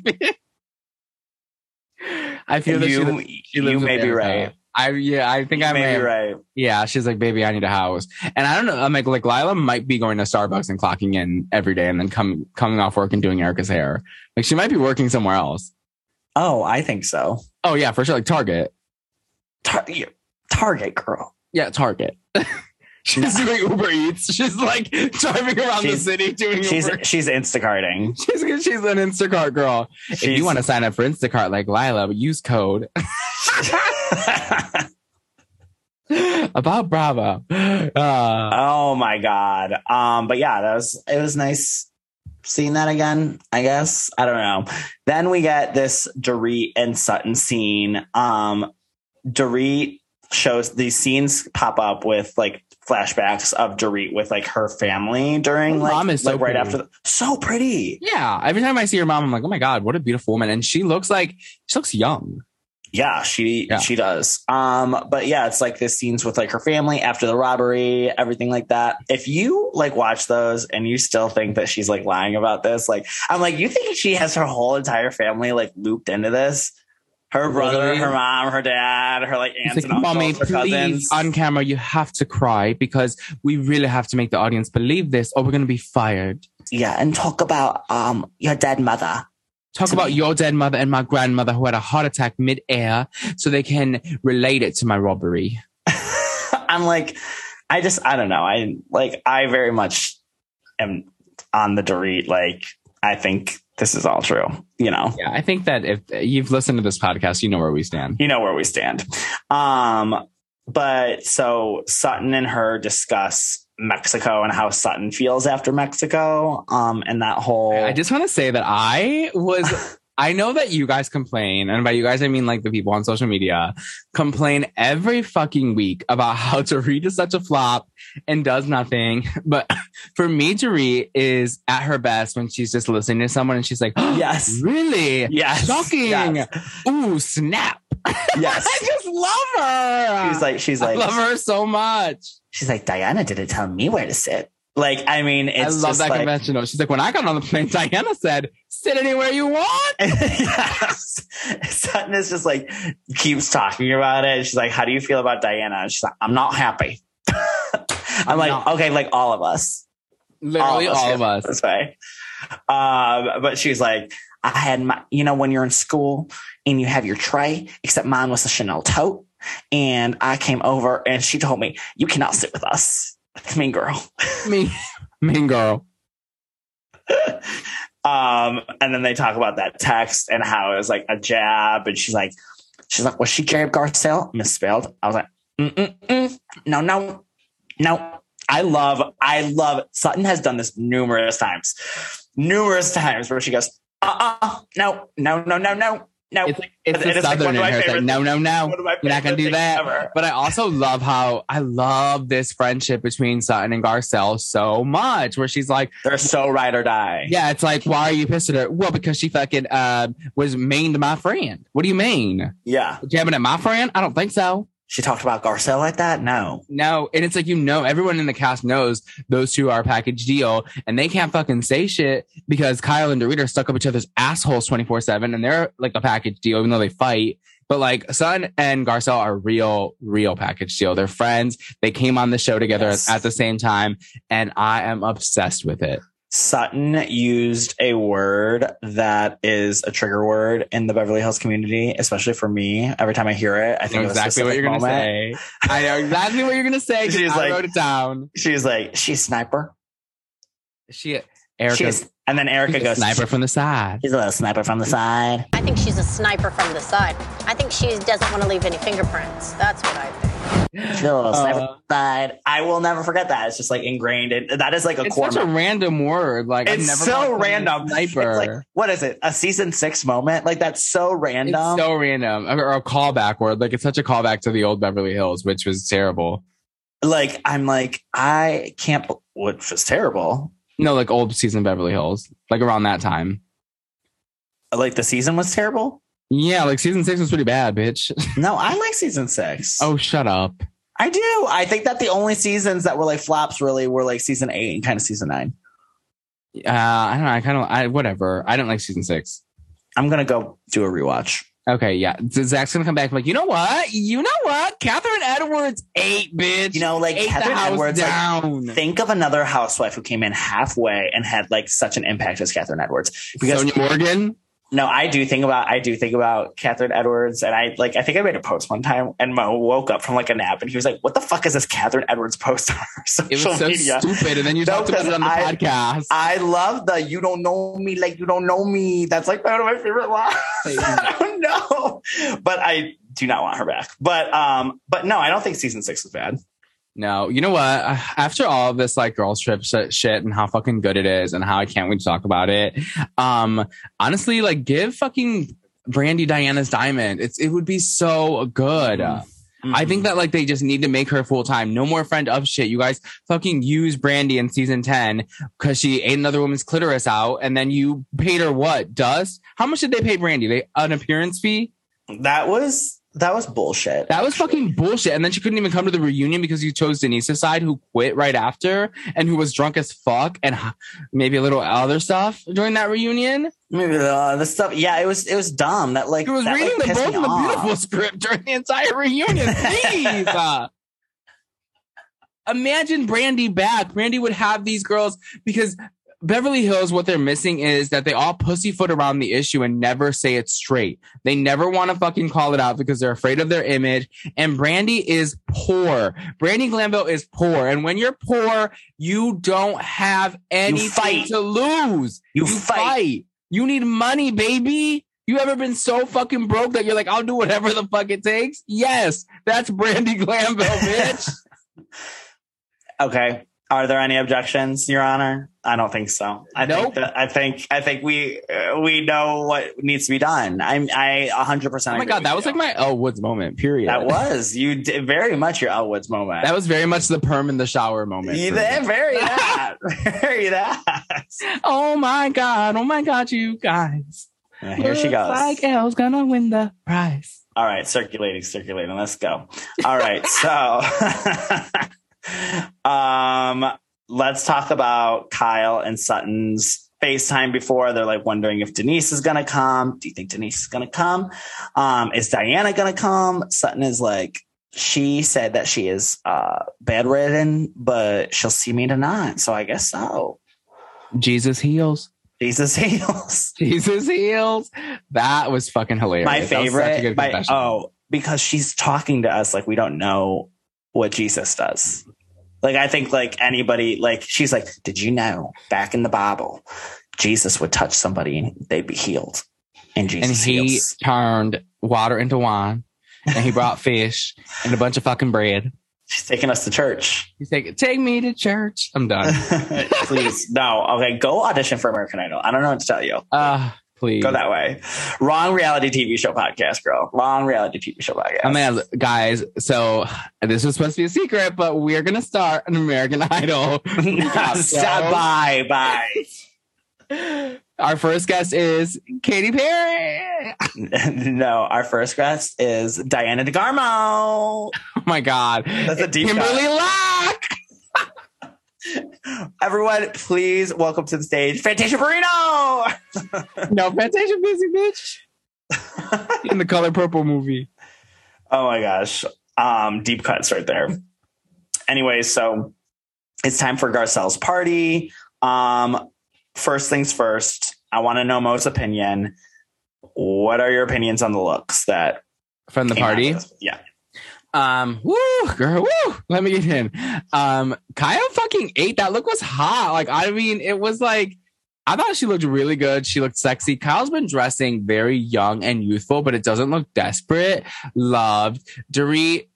feel that You- she, she you may be right. I yeah, I think You I may may be right. Yeah, she's like, baby, I need a house, and I don't know. I'm like, like Lila might be going to Starbucks and clocking in every day, and then come coming off work and doing Erica's hair. Like she might be working somewhere else. Oh, I think so. Oh yeah, for sure, like Target. Tar- Target girl. Yeah, Target. (laughs) she's doing (laughs) Uber Eats. She's like driving around She's- the city doing She's Uber. she's she's Instacarting. (laughs) She's she's an Instacart girl. if you want to sign up for Instacart like Lila, use code. about Bravo. Uh, Oh my god. Um, but yeah, that was it was nice seeing that again, I guess. I don't know. Then we get this Dorit and Sutton scene. Um Dorit shows these scenes pop up with like flashbacks of Dorit with like her family during like, mom is so like right pretty. after the, so pretty. yeah. Every time I see her mom, I'm like, oh my God, what a beautiful woman. And she looks like, she looks young. Yeah, she Yeah. she does. Um, but yeah, it's like this scenes with like her family after the robbery, everything like that. If you like watch those and you still think that she's like lying about this, like I'm like, you think she has her whole entire family like looped into this? Her brother, Really? her mom, her dad, her like aunts like, and uncles, mommy, her please, cousins. on camera, you have to cry because we really have to make the audience believe this or we're going to be fired. yeah, and talk about um your dead mother. Talk about me. your dead mother and my grandmother who had a heart attack mid-air so they can relate it to my robbery. (laughs) I'm like, I just I don't know. I like I very much am on the Dorit. Like I think this is all true. You know. Yeah, I think that if you've listened to this podcast, you know where we stand. you know where we stand. Um, but so Sutton and her discuss Mexico and how Sutton feels after Mexico. Um, and that whole I just want to say that I was. I know that you guys complain, and by you guys I mean like the people on social media complain every fucking week about (laughs) how Dorit is such a flop and does nothing. (laughs) But (laughs) for me, Dorit is at her best when she's just listening to someone and she's like, (gasps) yes, really? yes, Shocking. yes, Ooh, snap. yes. I just love her. She's like, she's like, I like, love her so much. she's like, Diana didn't tell me where to sit. Like, I mean, it's I love that like, conventional. She's like, when I got on the plane, (laughs) Diana said, sit anywhere you want. (laughs) yes. Sutton is just like keeps talking about it. She's like, "How do you feel about Diana?" And she's like, "I'm not happy." (laughs) I'm like, not. okay, like all of us. Literally all feel of us. this way. Um, but she's like, I had my, you know, when you're in school and you have your tray, except mine was a Chanel tote. And I came over and she told me, you cannot sit with us. Mean girl. (laughs) mean, mean girl. Um, and then they talk about that text and how it was like a jab. And she's like, she's like, was she Jared Garcelle? Misspelled. I was like, Mm-mm-mm. no, no, no. I love, I love, Sutton has done this numerous times, numerous times where she goes, uh uh no, no, no, no, no, no. It's it's And the it's southern one of in my her. It's like, no, no, no. My You're not gonna do that. ever. But I also love how I love this friendship between Sutton and Garcelle so much, where she's like, They're so ride or die. Yeah, it's like, why are you pissed at her? Well, because she fucking uh, was mean to my friend. What do you mean? Yeah. Jabbing at my friend? I don't think so. She talked about Garcelle like that? No. No, and it's like you know, everyone in the cast knows those two are a package deal, and they can't fucking say shit because Kyle and Dorita are stuck up each other's assholes twenty four seven, and they're like a package deal, even though they fight. But like Sun and Garcelle are real, real package deal. They're friends. They came on the show together Yes. at the same time, and I am obsessed with it. Sutton used a word that is a trigger word in the Beverly Hills community, especially for me. Every time I hear it, I I think know exactly what you're gonna say. I know exactly what you're gonna say. 'cause She's I like- wrote it down. She's like, she's sniper. She Erica's She's, and then Erica she's a goes, sniper from the side. She's a little sniper from the side. I think she's a sniper from the side. I think she doesn't want to leave any fingerprints. That's what I think. She's a little sniper Uh, from. I will never forget that. It's just like ingrained. In, that is like a It's core. such a random word. Like it's never so random. Sniper. It's like, what is it? A season six moment? Like that's so random. It's so random. Or a callback word. Like it's such a callback to the old Beverly Hills, which was terrible. like I'm like I can't. Which was terrible. No, like old season Beverly Hills. Like around that time. Like the season was terrible. Yeah, like season six was pretty bad, bitch. (laughs) No, I like season six. oh, shut up. I do. I think that the only seasons that were like flops really were like season eight and kind of season nine. Uh, I don't know. I kind of, I whatever. I don't like season six. I'm gonna go do a rewatch. Okay, yeah. Zach's gonna come back. Like, you know what? You know what? Kathryn Edwards ate, bitch. You know, like ate Kathryn Edwards. Like, think of another housewife who came in halfway and had like such an impact as Kathryn Edwards. Because Sonja Morgan. No, I do think about I do think about Kathryn Edwards, and I like I think I made a post one time, and Mo woke up from like a nap, and he was like, "What the fuck is this Kathryn Edwards post on her social (laughs) It was so media?" stupid, and then you No, talked about it on the I- podcast. I love the "you don't know me like you don't know me." That's like one of my favorite lines. (laughs) I don't know, but I do not want her back. But um, but no, I don't think season six is bad. No, you know what? After all of this like girls trip sh- shit and how fucking good it is and how I can't wait to talk about it. Um, honestly, like give fucking Brandi Diana's diamond. It's it would be so good. I think that like they just need to make her full time. No more friend of shit. You guys fucking use Brandi in season 10 because she ate another woman's clitoris out and then you paid her what? Dust? How much did they pay Brandi? They an appearance fee? That was that was bullshit. That was fucking bullshit. And then she couldn't even come to the reunion because you chose Denise's side, who quit right after and who was drunk as fuck and maybe a little other stuff during that reunion. Maybe uh, the stuff. Yeah, it was it was dumb. That like He was that, like, reading the pissed both the beautiful (laughs) script during the entire reunion. Please. uh, (laughs) imagine Brandi back. Brandi would have these girls because Beverly Hills, what they're missing is that they all pussyfoot around the issue and never say it straight. They never want to fucking call it out because they're afraid of their image. And Brandi is poor. Brandi Glanville is poor. And when you're poor, you don't have anything fight. to lose. You fight. You need money, baby. You ever been so fucking broke that you're like, I'll do whatever the fuck it takes? Yes, that's Brandi Glanville, (laughs) bitch. Okay. Are there any objections, Your Honor? I don't think so. I Nope. think that, I think I think we uh, we know what needs to be done. I'm I 100. percent oh my god, that was like my Elle Woods moment. Period. that was you did very much your Elle Woods moment. that was very much the perm in the shower moment. You me. very (laughs) that, very that. Oh my god, oh my god, you guys. Yeah, here she goes. Like Elle's gonna win the prize. All right, circulating, circulating. Let's go. All right, so (laughs) um, let's talk about Kyle and Sutton's FaceTime before. They're like wondering if Denise is gonna come. Do you think Denise is gonna come? Um, is Diana gonna come? Sutton is like, she said that she is uh bedridden, but she'll see me tonight. So I guess so. Jesus heals. Jesus (laughs) heals. Jesus heals. That was fucking hilarious. my That was such a favorite. my- oh, because she's talking to us like we don't know what Jesus does. Like I think like anybody like she's like, did you know back in the Bible, Jesus would touch somebody and they'd be healed, and Jesus and he heals. turned water into wine, and he brought fish and a bunch of fucking bread. She's taking us to church. He's like, "Take me to church." I'm done. (laughs) Please, no. Okay, go audition for American Idol. I don't know what to tell you. Uh please. Go that way. Wrong reality TV show podcast, girl. Wrong reality TV show podcast. Oh guys. So this was supposed to be a secret, but we're gonna start an American (laughs) Idol. Stop by, (laughs) bye. (laughs) Our first guest is Katy Perry. no, our first guest is Diana DeGarmo. Oh my god, That's a deep Kimberly cut. Lock. Everyone, please welcome to the stage, Fantasia Barrino. No, Fantasia busy bitch. (laughs) In the Color Purple movie. oh my gosh. Um, deep cuts right there. Anyway, so it's time for Garcelle's party. Um, first things first, I want to know Mo's opinion. What are your opinions on the looks that From the party. Yeah. Um, woo, girl, woo. Let me get in. Um, Kyle fucking ate. That look was hot. Like, I mean, it was like, I thought she looked really good. She looked sexy. Kyle's been dressing very young and youthful, but it doesn't look desperate. Loved. Dorit,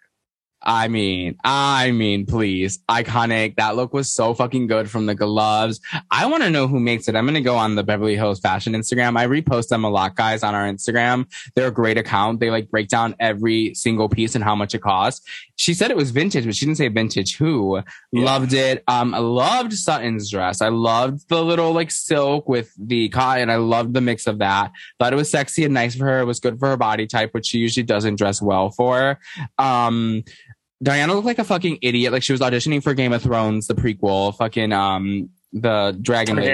I mean, I mean, please, iconic. That look was so fucking good from the gloves. I want to know who makes it. I'm going to go on the Beverly Hills fashion Instagram. I repost them a lot, guys, on our Instagram. They're a great account. They like break down every single piece and how much it costs. She said it was vintage, but she didn't say vintage who. Yeah. Loved it. Um, I loved Sutton's dress. I loved the little like silk with the cotton. I loved the mix of that. Thought it was sexy and nice for her. It was good for her body type, which she usually doesn't dress well for. Um, Diana looked like a fucking idiot. Like she was auditioning for Game of Thrones, the prequel, fucking um the dragon lady.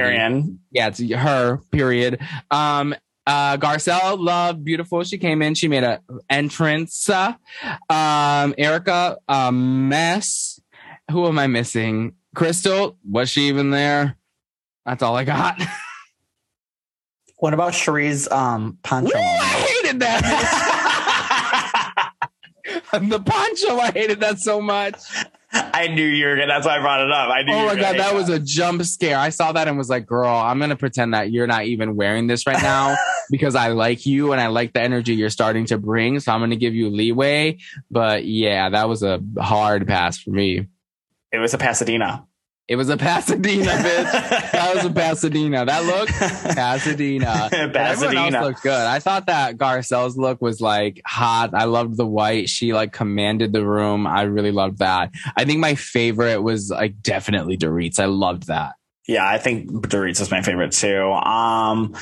Yeah, it's her, period. Um uh Garcelle, love, beautiful. She came in, she made a entrance. Uh, Um Erica, a mess. Who am I missing? Crystal, was she even there? That's all I got. (laughs) What about Sheree's um poncho? Woo, I hated that. (laughs) (laughs) the poncho, I hated that so much. I knew you were gonna. That's why I brought it up. I knew. Oh you Oh my god, hate that was a jump scare. I saw that and was like, "Girl, I'm gonna pretend that you're not even wearing this right now." (laughs) because I like you and I like the energy you're starting to bring. So I'm to give you leeway. But yeah, that was a hard pass for me. It was a Pasadena. It was a Pasadena, (laughs) bitch. that was a Pasadena. That look, Pasadena. (laughs) But Everyone else Pasadena. looked good. I thought that Garcelle's look was like hot. I loved the white. She like commanded the room. I really loved that. I think my favorite was like definitely Dorit's. I loved that. Yeah, I think Dorit's is my favorite too. Um,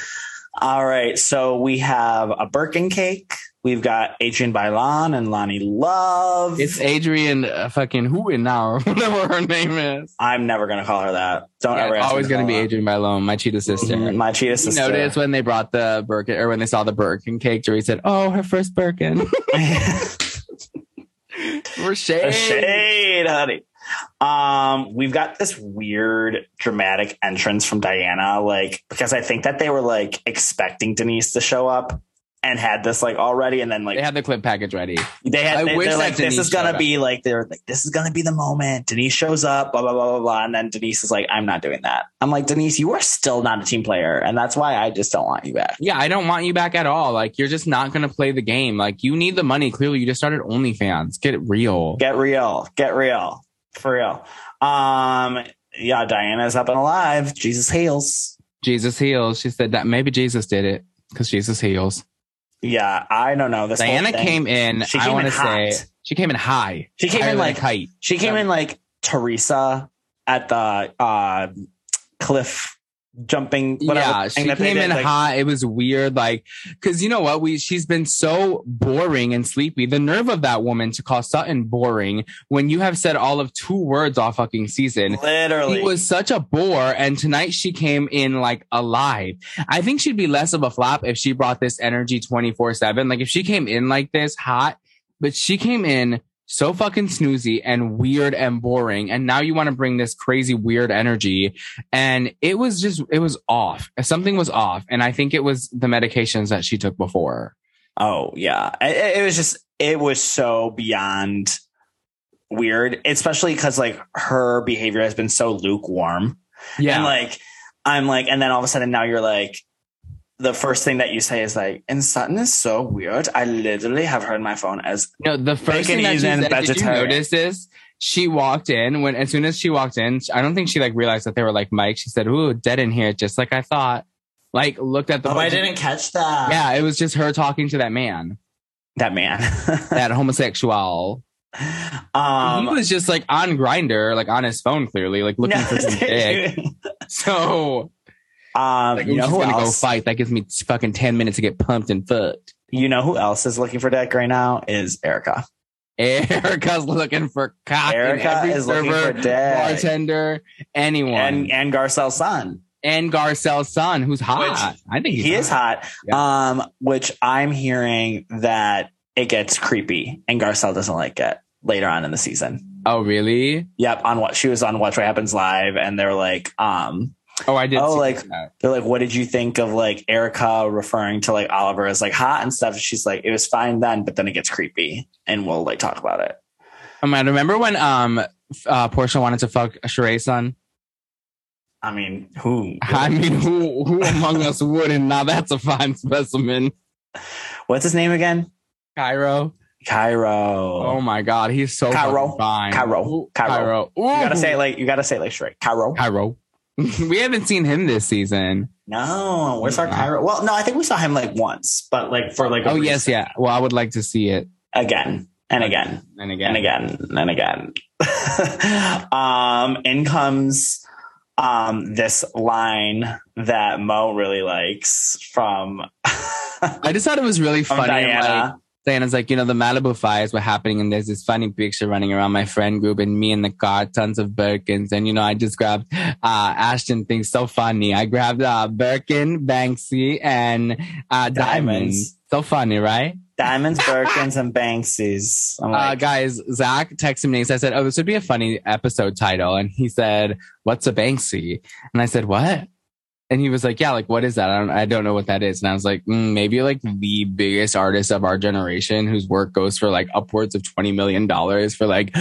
all right, so we have a Birkin cake. We've got Adrienne Bailon and Loni Love. It's Adrienne uh, fucking Houghton now, or (laughs) whatever her name is. I'm never gonna call her that. Don't Yeah, ever. it's ask me always to be. Adrienne Bailon, my cheetah sister. Mhm, My cheetah You sister. noticed when they brought the Birkin, or when they saw the Birkin cake, Dorit said, "Oh, her first Birkin." (laughs) For shade. Shade, honey. Um, we've got this weird dramatic entrance from Diana, like because I think that they were like expecting Denise to show up and had this like already, and then like They had the clip package ready. they had I they, wish like this is gonna be like they're like this is gonna be the moment. Denise shows up, blah blah blah blah blah, and then Denise is like, I'm not doing that. I'm like Denise, you are still not a team player, and that's why I just don't want you back. Yeah, I don't want you back at all. Like, you're just not to play the game. Like, you need the money. Clearly, you just started OnlyFans. Get real. Get real, get real, for real. Um, yeah, Diana's up and alive. Jesus heals. Jesus heals. She said that maybe Jesus did it because Jesus heals. Yeah, I don't know. This Diana came in. She I want to say she came in high. She came in like kite. She came Yeah. in like Teresa at the uh, cliff jumping. Whatever yeah, she came in like- hot. It was weird, like because you know what? We she's been so boring and sleepy. The nerve of that woman to call Sutton boring when you have said all of two words all fucking season. Literally, He was such a bore, and tonight she came in like alive. I think she'd be less of a flop if she brought this energy 24 7. Like if she came in like this hot, but she came in so fucking snoozy and weird and boring. And now you want to bring this crazy weird energy. And it was just, it was off. Something was off. And I think it was the medications that she took before. Oh yeah, it, it was just it was so beyond weird, especially because like her behavior has been so lukewarm. Yeah. And like I'm like, and then all of a sudden now you're like, the first thing that you say is like, and Sutton is so weird. I literally have heard my phone as No, the first thing that she is in said, did you notice this? She walked in when, as soon as she walked in, I don't think she like realized that they were like Mike. She said, "Ooh, dead in here, just like I thought." Like looked at the. Oh, I didn't catch that. Yeah, it was just her talking to that man, that man. (laughs) that homosexual. um, he was just like on Grindr, like on his phone, clearly, like looking for some (laughs) dick. So, um, like, you know who gonna else? go fight. That gives me fucking ten minutes to get pumped and fucked. You know who else is looking for dick right now? Is Erica. (laughs) Erica's looking for cock. Erica is looking for dick. bartender, anyone. and and Garcelle's son. and Garcelle's son, who's hot. I think he's he is hot. Um, which I'm hearing that it gets creepy, and Garcelle doesn't like it later on in the season. Oh, really? Yep. On what she was on Watch What Happens Live, and they're like, um, Oh, I did. oh, like that. they're like, what did you think of like Erica referring to like Oliver as like hot and stuff? She's like, it was fine then, but then it gets creepy, and we'll like talk about it. Um, I remember when um uh Porsha wanted to fuck Sheree's son. I mean, who? (laughs) I mean, who who among us wouldn't? Now that's a fine specimen. What's his name again? Kairo. Kairo. Oh my god, he's so Kairo. fine. Kairo. Kairo. Kairo. You gotta say it like you gotta say it like straight. Kairo. Kairo. (laughs) we haven't seen him this season. No, where's our. Kairo? Well, no, I think we saw him like once, but like for like a Oh yes, yeah. Well, I would like to see it again and again and again. and again and again. (laughs) um, in comes um this line that Mo really likes from I just thought it was really (laughs) funny. Diana. Like, Diana's like, you know, the Malibu fires were happening, and there's this funny picture running around my friend group, and me in the car, tons of Birkins, and you know, I just grabbed uh, Ashton thinks so funny. I grabbed uh, Birkin, Banksy, and uh, diamonds. Diamonds. So funny, right? Diamonds, Birkins, and Banksy's. I'm uh, guys, Zach texted me. So I said, "Oh, this would be a funny episode title," and he said, "What's a Banksy?" And I said, "What?" And he was like, "Yeah, like what is that? I don't, I don't know what that is." And I was like, mm, "Maybe like the biggest artist of our generation, whose work goes for like upwards of twenty million dollars for like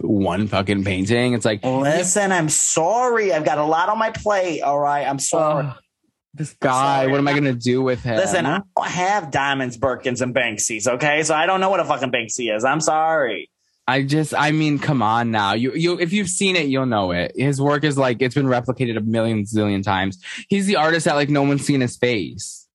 one fucking painting." It's like, Listen, I'm sorry. I've got a lot on my plate. All right. I'm sorry. oh, This guy, Sorry, what am I gonna do with him? Listen, I don't have diamonds, Birkins, and Banksies, okay? So I don't know what a fucking Banksy is. I'm sorry. I just, I mean, come on now. You, you, if you've seen it, you'll know it. His work is like it's been replicated a million zillion times. He's the artist that like no one's seen his face.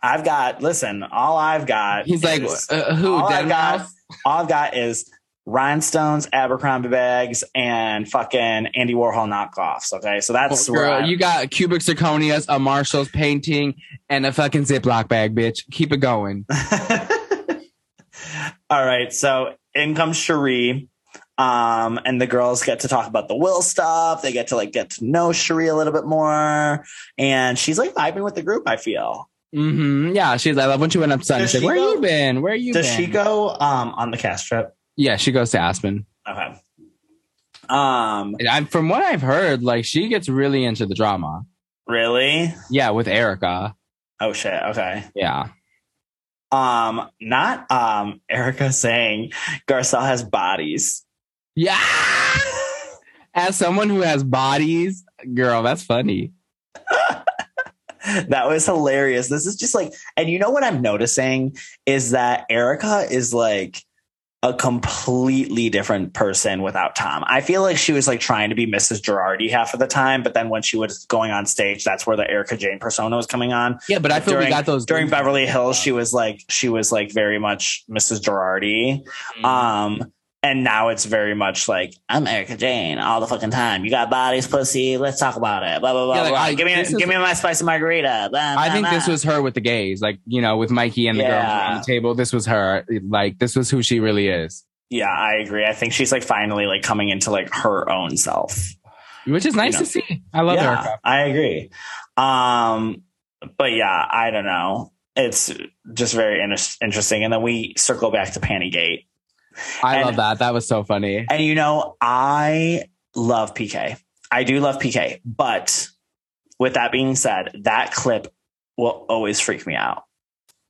I've got, listen, all I've got. He's like, uh, who? all I've got, all I've got is rhinestones, Abercrombie bags, and fucking Andy Warhol knockoffs. Okay, so that's where girl, you got cubic zirconias, a Marshall's painting, and a fucking Ziploc bag, bitch. Keep it going. (laughs) All right, so in comes Sheree. Um, and the girls get to talk about the will stuff. They get to like get to know Sheree a little bit more. And she's like vibing with the group, I feel. Mm-hmm. Yeah, she's. I love when she went up to. Does She's like, "Where go- you been? Where you Does been?" she go um on the cast trip? Yeah, she goes to Aspen. Okay. Um, I'm, from what I've heard, like she gets really into the drama. really? Yeah, with Erica. Oh shit. Okay. Yeah. Um, not um Erica saying Garcelle has bodies. Yeah. As someone who has bodies, girl, that's funny. (laughs) that was hilarious. This is just like, and you know what I'm noticing is that Erica is like a completely different person without Tom. I feel like she was like trying to be Mrs. Girardi half of the time, but then when she was going on stage, that's where the Erika Jayne persona was coming on. Yeah, but I feel during, we got those during Beverly Hills. She was like she was like very much Mrs. Girardi. Mm-hmm. Um, and now it's very much like I'm Erika Jayne all the fucking time. You got bodies, pussy. Let's talk about it. Blah blah blah. Yeah, like, blah. I- give me is- give me my spicy margarita. Blah, I blah, think this was her with the gays, like you know, with Mikey and the girls on the table. This was her. Like this was who she really is, Yeah, I agree. I think she's like finally like coming into like her own self. which is nice know. to see. I love yeah, Erica. I agree. Um, but yeah, I don't know. It's just very inter- interesting. And then we circle back to Pantygate. I And- love that. That was so funny. And you know, I love PK. I do love PK. But with that being said, that clip will always freak me out.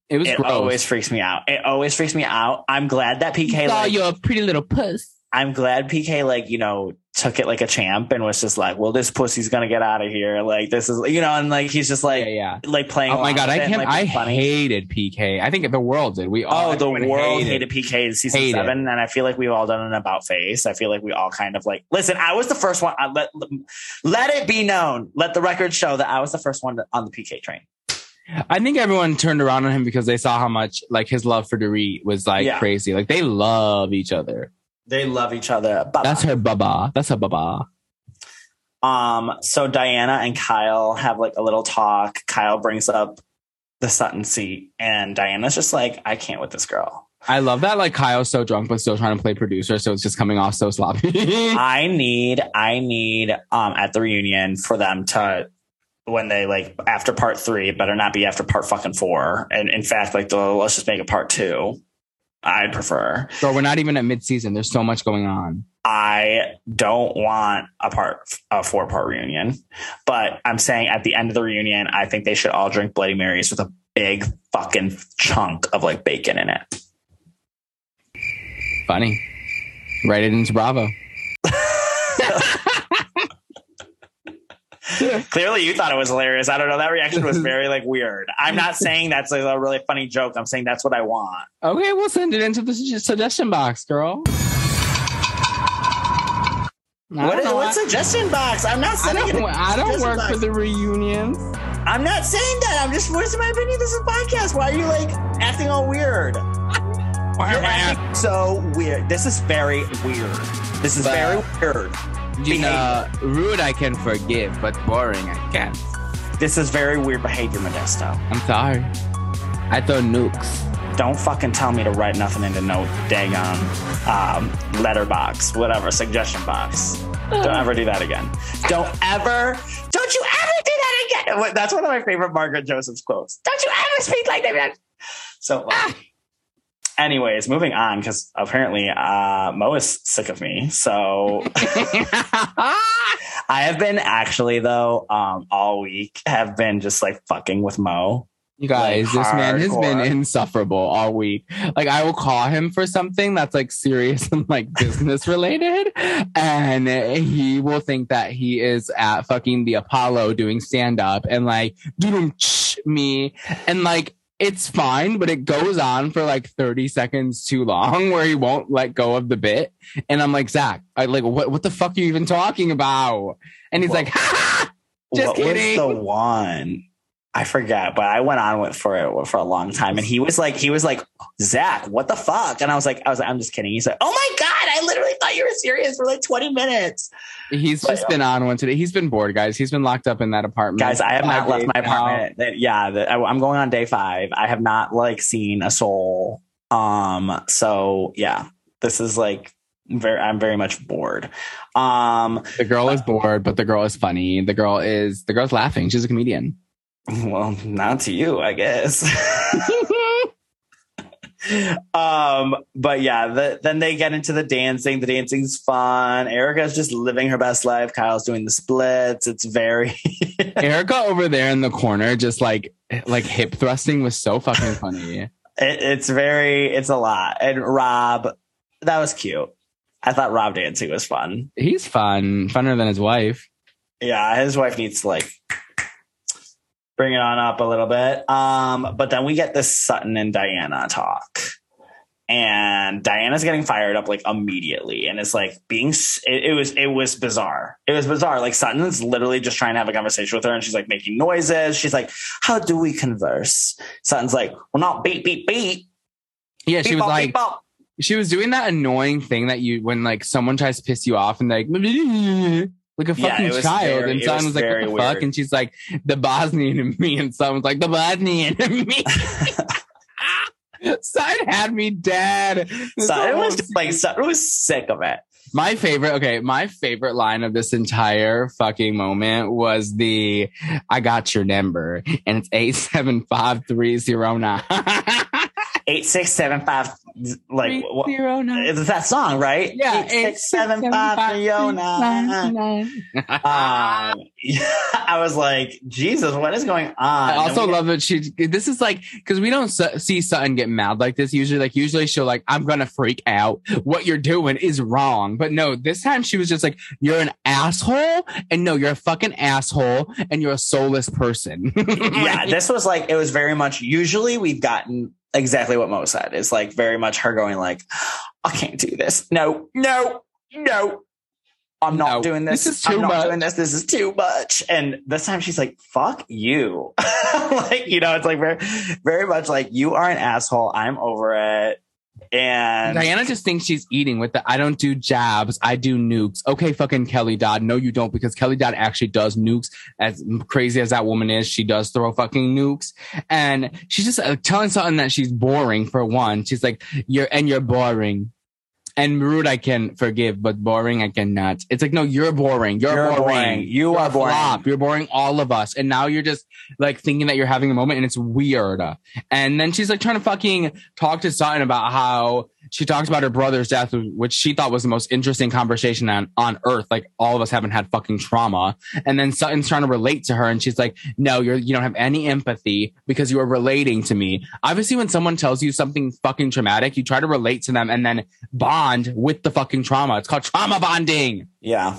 It was It gross. always freaks me out. It always freaks me out. I'm glad that PK saw like, your pretty little puss. I'm glad PK like, you know, took it like a champ and was just like, well, this pussy's gonna get out of here. Like this is you know, and like he's just like yeah, yeah. like playing. Oh my god, I can't. like, I funny. hated PK. I think the world did. We all. Oh, the world hated, PK in season Hated. seven, and I feel like we've all done an about face. I feel like we all kind of like listen. I was the first one. I let let it be known. Let the record show that I was the first one on the PK train. I think everyone turned around on him because they saw how much like his love for Dorit was like Yeah. crazy. Like they love each other. They love each other. Bye-bye. That's her baba. That's her baba. Um, so Diana and Kyle have like a little talk. Kyle brings up the Sutton seat, and Diana's just like, I can't with this girl. I love that. Like Kyle's so drunk but still trying to play producer, so it's just coming off so sloppy. (laughs) I need, I need, um, at the reunion for them to, when they like after part three, it better not be after part fucking four. And in fact, like, the, let's just make it part two. I'd prefer. Bro, we're not even at mid season. There's so much going on. I don't want a part a four part reunion, but I'm saying at the end of the reunion, I think they should all drink Bloody Marys with a big fucking chunk of like bacon in it. Funny. Write it into Bravo. (laughs) (laughs) Clearly, you thought it was hilarious. I don't know. That reaction was (laughs) very like weird. I'm not saying that's like, a really funny joke. I'm saying that's what I want. Okay, we'll send it into the suggestion box, girl. I What, don't know. what I- suggestion box? I'm not I sending don't, it. I don't work box. for the reunions. I'm not saying that. I'm just voicing my opinion. This is a podcast. Why are you like acting all weird? Why You're am I acting so weird. This is very weird. This is But- very weird. You know, rude I can forgive, but boring I can't. This is very weird behavior, Modesto. I'm sorry. I throw nukes. Don't fucking tell me to write nothing into no daggone um, letterbox, whatever, suggestion box. Don't ever do that again. Don't ever, don't you ever do that again. That's one of my favorite Margaret Joseph's quotes. Don't you ever speak like that. again. So, funny. Anyways, moving on, because apparently uh, Mo is sick of me. So, (laughs) I have been actually, though, um, all week, have been just like fucking with Mo. You guys, Like, this man has been insufferable all week. Like I will call him for something that's like serious and like business related, and he will think that he is at fucking the Apollo doing stand up and like doom me and like it's fine, but it goes on for like 30 seconds too long (laughs) where he won't let go of the bit. And I'm like, Zach, I like what what the fuck are you even talking about? And he's Well, like, (laughs) ha, just what kidding. was the one? I forget, but I went on with for it for a long time, and he was like, he was like, Zach, what the fuck? And I was like, I was like, I'm just kidding. He's like, Oh my god, I literally thought you were serious for like 20 minutes, He's But, just been on one today. He's been bored, guys. He's been locked up in that apartment. guys. I have not left my apartment. That- Yeah, the, I, I'm going on day five. I have not like seen a soul. Um, so yeah, this is like very. I'm very much bored. Um, The girl is bored, but the girl is funny. The girl is the girl's laughing. She's a comedian. (laughs) well, not to you, I guess. (laughs) um but yeah the, then they get into the dancing. The dancing's fun. Erica's just living her best life. Kyle's doing the splits. It's very (laughs) Erica over there in the corner, just like like hip thrusting, was so fucking funny. it, it's very it's a lot. And rob that was cute. I thought rob dancing was fun. He's fun, funner than his wife. yeah his wife needs to like bring it on up a little bit. Um but then we get this sutton and diana talk. And diana's getting fired up like immediately. And it's like being it, it was it was bizarre. It was bizarre. Like sutton's literally just trying to have a conversation with her and she's like making noises. She's like how do we converse? Sutton's like well not beep beep beep. Yeah, she Beep, was bop, like, bop. she was doing that annoying thing that you when like someone tries to piss you off and like like a fucking was child. very- and someone was was like what the fuck? and she's like the Bosnian and me. And someone's like the Bosnian and me. (laughs) Side had me dead. Whole was just, like Sutton was sick of it. My favorite, okay, my favorite line of this entire fucking moment was the I got your number and it's 875-309. (laughs) eight six seven five like what, 309. it's that song right Yeah, eight six seven five three oh nine (laughs) um, (laughs) I was like, Jesus, what is going on? I also love that she. This is like because we don't su- see Sutton get mad like this usually. Like usually she'll like, I'm gonna freak out. What you're doing is wrong. But no, this time she was just like, you're an asshole, and no, you're a fucking asshole, and you're a soulless person. (laughs) yeah, this was like it was very much. Usually, we've gotten exactly what Mo said. It's like very much her going like, I can't do this. No, no, no. I'm not No, doing this. this is I'm too not much. doing this. This is too much. And this time she's like, fuck you. (laughs) like, you know, it's like very, very much like you are an asshole. I'm over it. And Diana just thinks she's eating with the I don't do jabs, I do nukes. Okay, fucking Kelly Dodd. No, you don't, because Kelly Dodd actually does nukes. As crazy as that woman is, she does throw fucking nukes. And she's just uh, telling something that she's boring for one. She's like, you're, and you're boring. And rude, I can forgive, but boring, I cannot. It's like, no, you're boring. You're, You're boring. boring. You You're are boring. flop. You're boring all of us. And now you're just like thinking that you're having a moment and it's weird. And then she's like trying to fucking talk to Sutton about how she talks about her brother's death, which she thought was the most interesting conversation on, on earth. Like all of us haven't had fucking trauma. And then Sutton's trying to relate to her and she's like, no, you're, you don't have any empathy because you are relating to me. Obviously, when someone tells you something fucking traumatic, you try to relate to them and then bond with the fucking trauma. It's called trauma bonding. Yeah.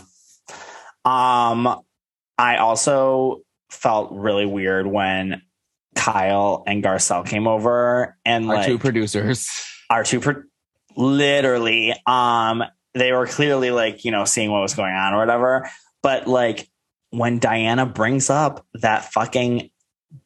Um, I also felt really weird when Kyle and Garcelle came over and Our like two producers. our two pro- literally um they were clearly like you know seeing what was going on or whatever but like when diana brings up that fucking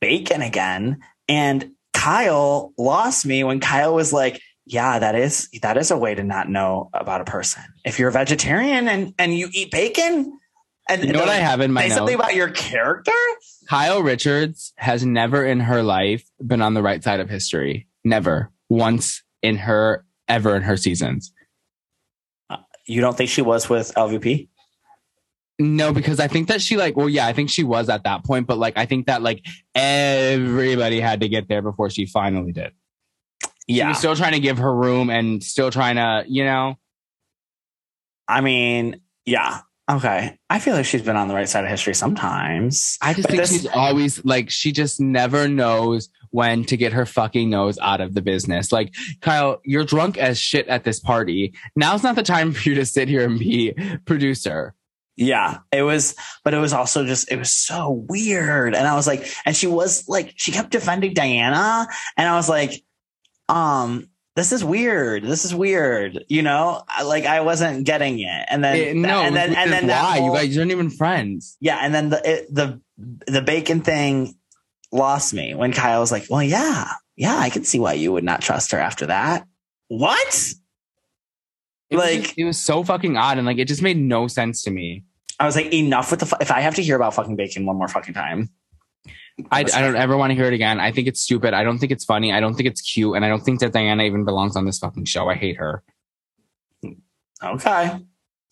bacon again and kyle lost me when kyle was like yeah that is that is a way to not know about a person if you're a vegetarian and and you eat bacon and You know what I have in my say notes? something about your character Kyle Richards has never in her life been on the right side of history. Never. Once in her, ever in her seasons. Uh, you don't think she was with lvp No, because I think that she like, well, yeah, I think she was at that point, but like, I think that like everybody had to get there before she finally did. She yeah was still trying to give her room and still trying to, you know, I mean, yeah. Okay. I feel like she's been on the right side of history sometimes. I just But think this- she's always like she just never knows when to get her fucking nose out of the business. Like Kyle, you're drunk as shit at this party. Now's not the time (laughs) for you to sit here and be producer. Yeah, it was, but it was also just, it was so weird. And I was like, and she was like, she kept defending Diana. And I was like, um, this is weird. This is weird. You know, I, like I wasn't getting it. And then, Eh, no, and then, and then why? whole- you guys aren't even friends. yeah. And then the, it, the, the bacon thing lost me when Kyle was like, well, yeah, yeah, I can see why you would not trust her after that. What? It was Like- just- it was so fucking odd and like it just made no sense to me. I was like, enough with the, fu- if I have to hear about fucking bacon one more fucking time. I, I don't ever want to hear it again. I think it's stupid. I don't think it's funny. I don't think it's cute. And I don't think that Diana even belongs on this fucking show. I hate her. Okay.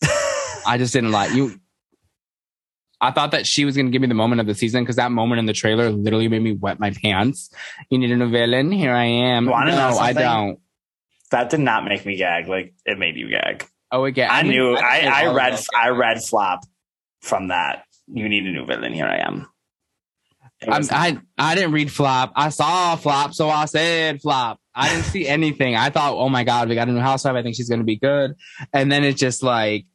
(laughs) I just didn't like you. I thought that she was going to give me the moment of the season because that moment in the trailer literally made me wet my pants. You need a new villain? Here I am. Wanna know no, I don't. that did not make me gag. Like it made you gag. Oh, again. I, mean, knew. I, it's I read. I read flop from that. You need a new villain. Here I am. I'm, I I didn't read flop. I saw flop, so I said flop. I didn't see anything. I thought, oh my god, we got a new housewife. I think she's going to be good. And then it's just like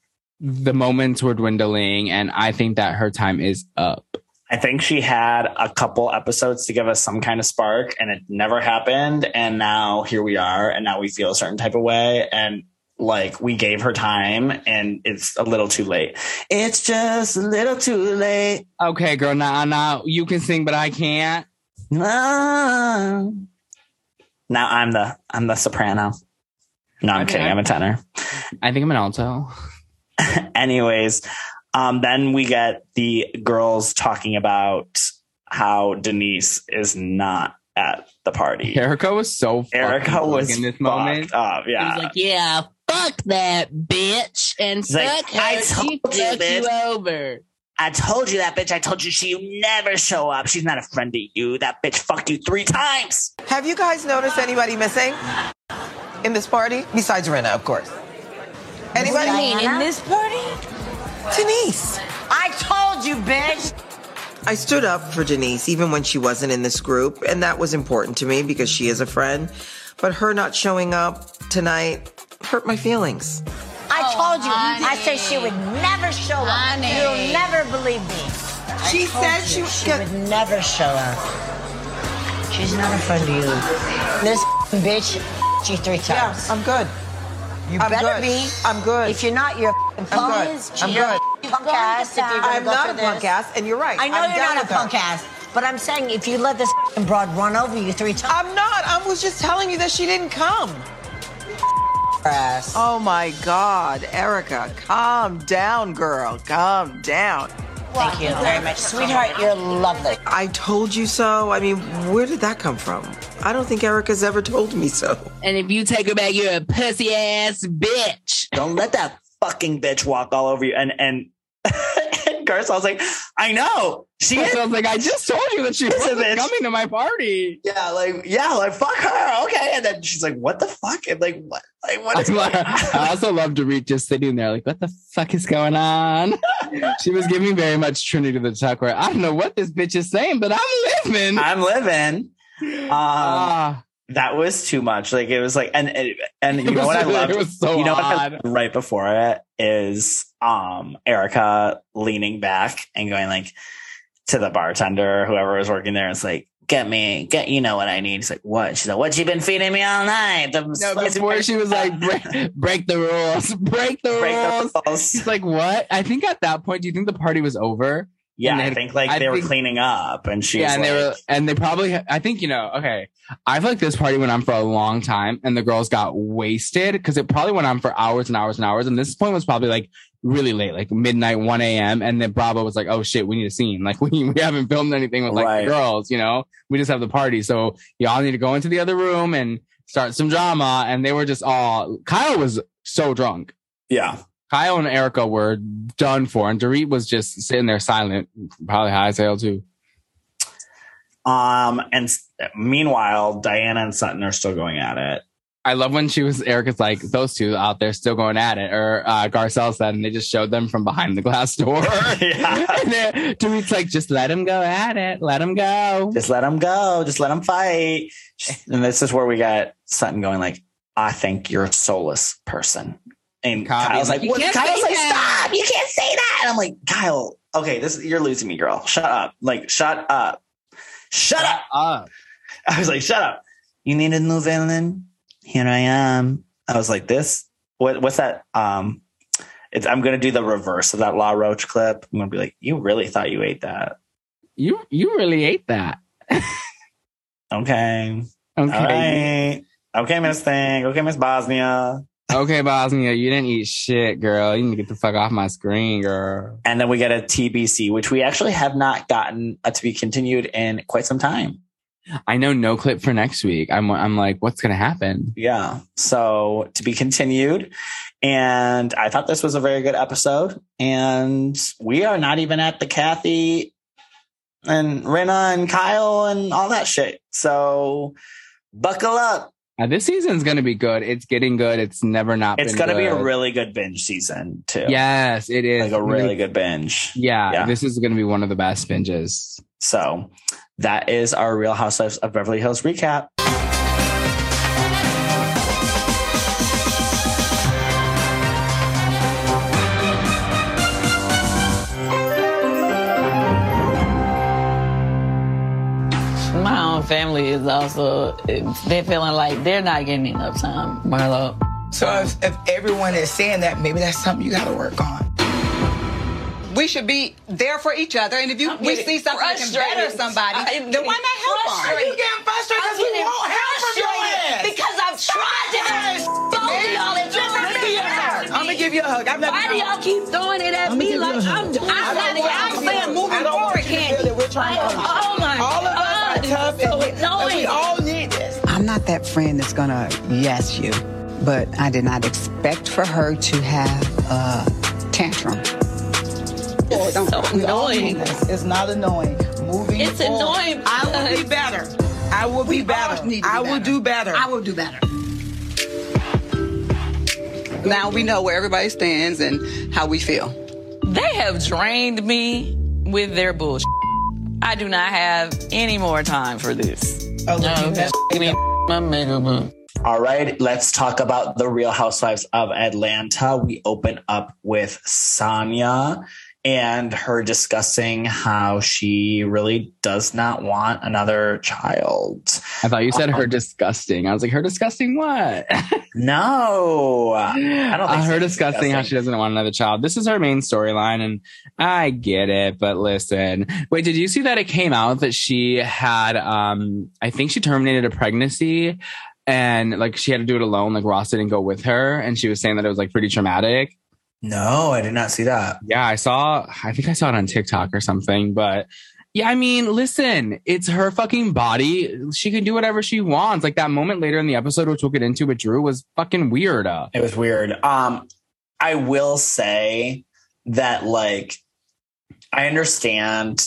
the moments were dwindling, and I think that her time is up. I think she had a couple episodes to give us some kind of spark, and it never happened. And now here we are, and now we feel a certain type of way, and like we gave her time, and it's a little too late. It's just a little too late. Okay, girl, now now you can sing, but I can't. Ah. Now I'm the I'm the soprano. No, I'm mean, kidding. I'm a tenor. I think I'm an alto. (laughs) Anyways, um, then we get the girls talking about how Denise is not at the party. Erika was so fucking Erika was in this moment. up. Yeah. He was like, yeah, fuck that bitch. And He's like, fuck her. "I she told you, fucked you over. I told you that bitch. I told you she never show up. She's not a friend to you. That bitch fucked you three times. Have you guys noticed anybody missing in this party? Besides Rinna, of course. Anybody? What do you mean, in this party? Denise. I told you, bitch. I stood up for Denise even when she wasn't in this group, and that was important to me because she is a friend. But her not showing up tonight hurt my feelings. I oh, told you. honey. I said she would never show up. Honey. You'll never believe me. She told said you she she would- would never show up. She's not a friend to you. This (laughs) bitch, she three Yeah, times. I'm good. You I'm better good. be. I'm good. If you're not, you're a I'm punk. good. I'm You're a good. Punk ass. If you're I'm go not for a punk ass, and you're right. I know I'm you're not a with her. punk ass, but I'm saying if you let this broad run over you three times, I'm not. I was just telling you that she didn't come. ass. Oh my God, Erika, calm down, girl. Calm down. Thank you very much, sweetheart. You're lovely. I told you so. I mean, where did that come from? I don't think Erika's ever told me so. And if you take her back, you're a pussy ass bitch. Don't let that fucking bitch walk all over you. And and (laughs) and Garcelle was like, I know. She is I was like, I just told you that she wasn't coming to my party. Yeah, like yeah, like fuck her. Okay. And then she's like, what the fuck? And like what like what is (laughs) I'm like- on? (laughs) I also love Dorit just sitting there, like, what the fuck is going on? (laughs) she was giving very much Trinity the Tuck, where I don't know what this bitch is saying, but I'm living. I'm living. Um Ah, that was too much. Like it was like and and, and you know what I loved? it was so you know what I right before it is um Erika leaning back and going like to the bartender or whoever was working there. and It's like, get me, get you know what I need. He's like, what? She's like, what you been feeding me all night? The no, before she was like, (laughs) break, break the rules, break the break rules. the rules. She's like, what? I think at that point, do you think the party was over? Yeah, And I think like I they were cleaning up, and she yeah, and like, they were, and they probably, I think, you know, okay. I feel like this party went on for a long time and the girls got wasted because it probably went on for hours and hours and hours. And this point was probably like really late, like midnight, 1 a.m. And then Bravo was like, oh shit, we need a scene. (laughs) Like we, we haven't filmed anything with like Right. the girls, you know, we just have the party. So y'all need to go into the other room and start some drama. And they were just all, Kyle was so drunk. yeah, Kyle and Erika were done for, and Dorit was just sitting there silent, probably high as hell too. Um, and meanwhile, Diana and Sutton are still going at it. I love when she was Erika's like those two out there still going at it, or uh, Garcelle said, and they just showed them from behind the glass door. Yeah. (laughs) (laughs) and then Dorit's like, just let them go at it, let them go. Just let them go. Just let them fight. And this is where we got Sutton going like, I think you're a soulless person. And Kyle Kyle's like, what? like, "You can't Kyle's like, that." stop. You can't say that. And I'm like, Kyle, okay, this you're losing me, girl. Shut up. Like, shut up. Shut up. Up. (laughs) I was like, shut up. You need a new villain? Here I am. I was like, this, what, what's that? Um, it's, I'm going to do the reverse of that Law Roach clip. I'm going to be like, you really thought you ate that. You you really ate that. Okay. Okay. All right. Okay, Miss Thing. Okay, Miss Bosnia. Okay, Bosnia, you didn't eat shit, girl. You need to get the fuck off my screen, girl. And then we get a TBC, which we actually have not gotten uh, to be continued in quite some time. I know no clip for next week. I'm I'm like, what's gonna happen? Yeah. So to be continued. And I thought this was a very good episode. And we are not even at the Kathy and Rinna and Kyle and all that shit. So buckle up. Uh, this season's gonna be good. It's getting good. It's never not. It's going to be a really good binge season, too. Yes, it is. Like a really good binge. Yeah, Yeah. this is gonna be one of the best binges. So that is our Real Housewives of Beverly Hills recap. Family is also they're feeling like they're not getting enough time, Marlo. So if, if everyone is saying that, maybe that's something you got to work on. We should be there for each other, and if you we see something that can better somebody, I'm then why not help them? frustrated. You getting frustrated I'm because you won't help from your frustrated ass. because I've tried to both of y'all and Give me a hug. I'm gonna give you a hug. I've never Why do y'all keep throwing it at I'ma me like a hug. I'm I don't I'm saying moving I don't want forward, Candy. we're trying to Like, help you. Oh my All of us God, are tough so and, we, and we all need this. I'm not that friend that's gonna yes you, but I did not expect for her to have a tantrum. It's oh, so We all annoying. need. It's not annoying. Moving It's forward. annoying I will be better. I will be We better. need to be I will do better. I will do better. Now we know where everybody stands and how we feel. They have drained me with their bullshit. I do not have any more time for this. Oh, look, you me my mega book. All right, let's talk about the Real Housewives of Atlanta. We open up with Sanya and her discussing how she really does not want another child. I thought you said Uh-huh. her disgusting. I was like, her disgusting what? (laughs) No, I don't think Uh, her so. disgusting how she doesn't want another child. This is her main storyline, and I get it. But listen, wait, did you see that it came out that she had? um I think she terminated a pregnancy, and like she had to do it alone. Like Ross didn't go with her, and she was saying that it was like pretty traumatic. No, I did not see that. Yeah, I saw. I think I saw it on TikTok or something. But yeah, I mean, listen, it's her fucking body. She can do whatever she wants. Like that moment later in the episode, which we'll get into with Drew, was fucking weird. Uh, It was weird. Um, I will say that like I understand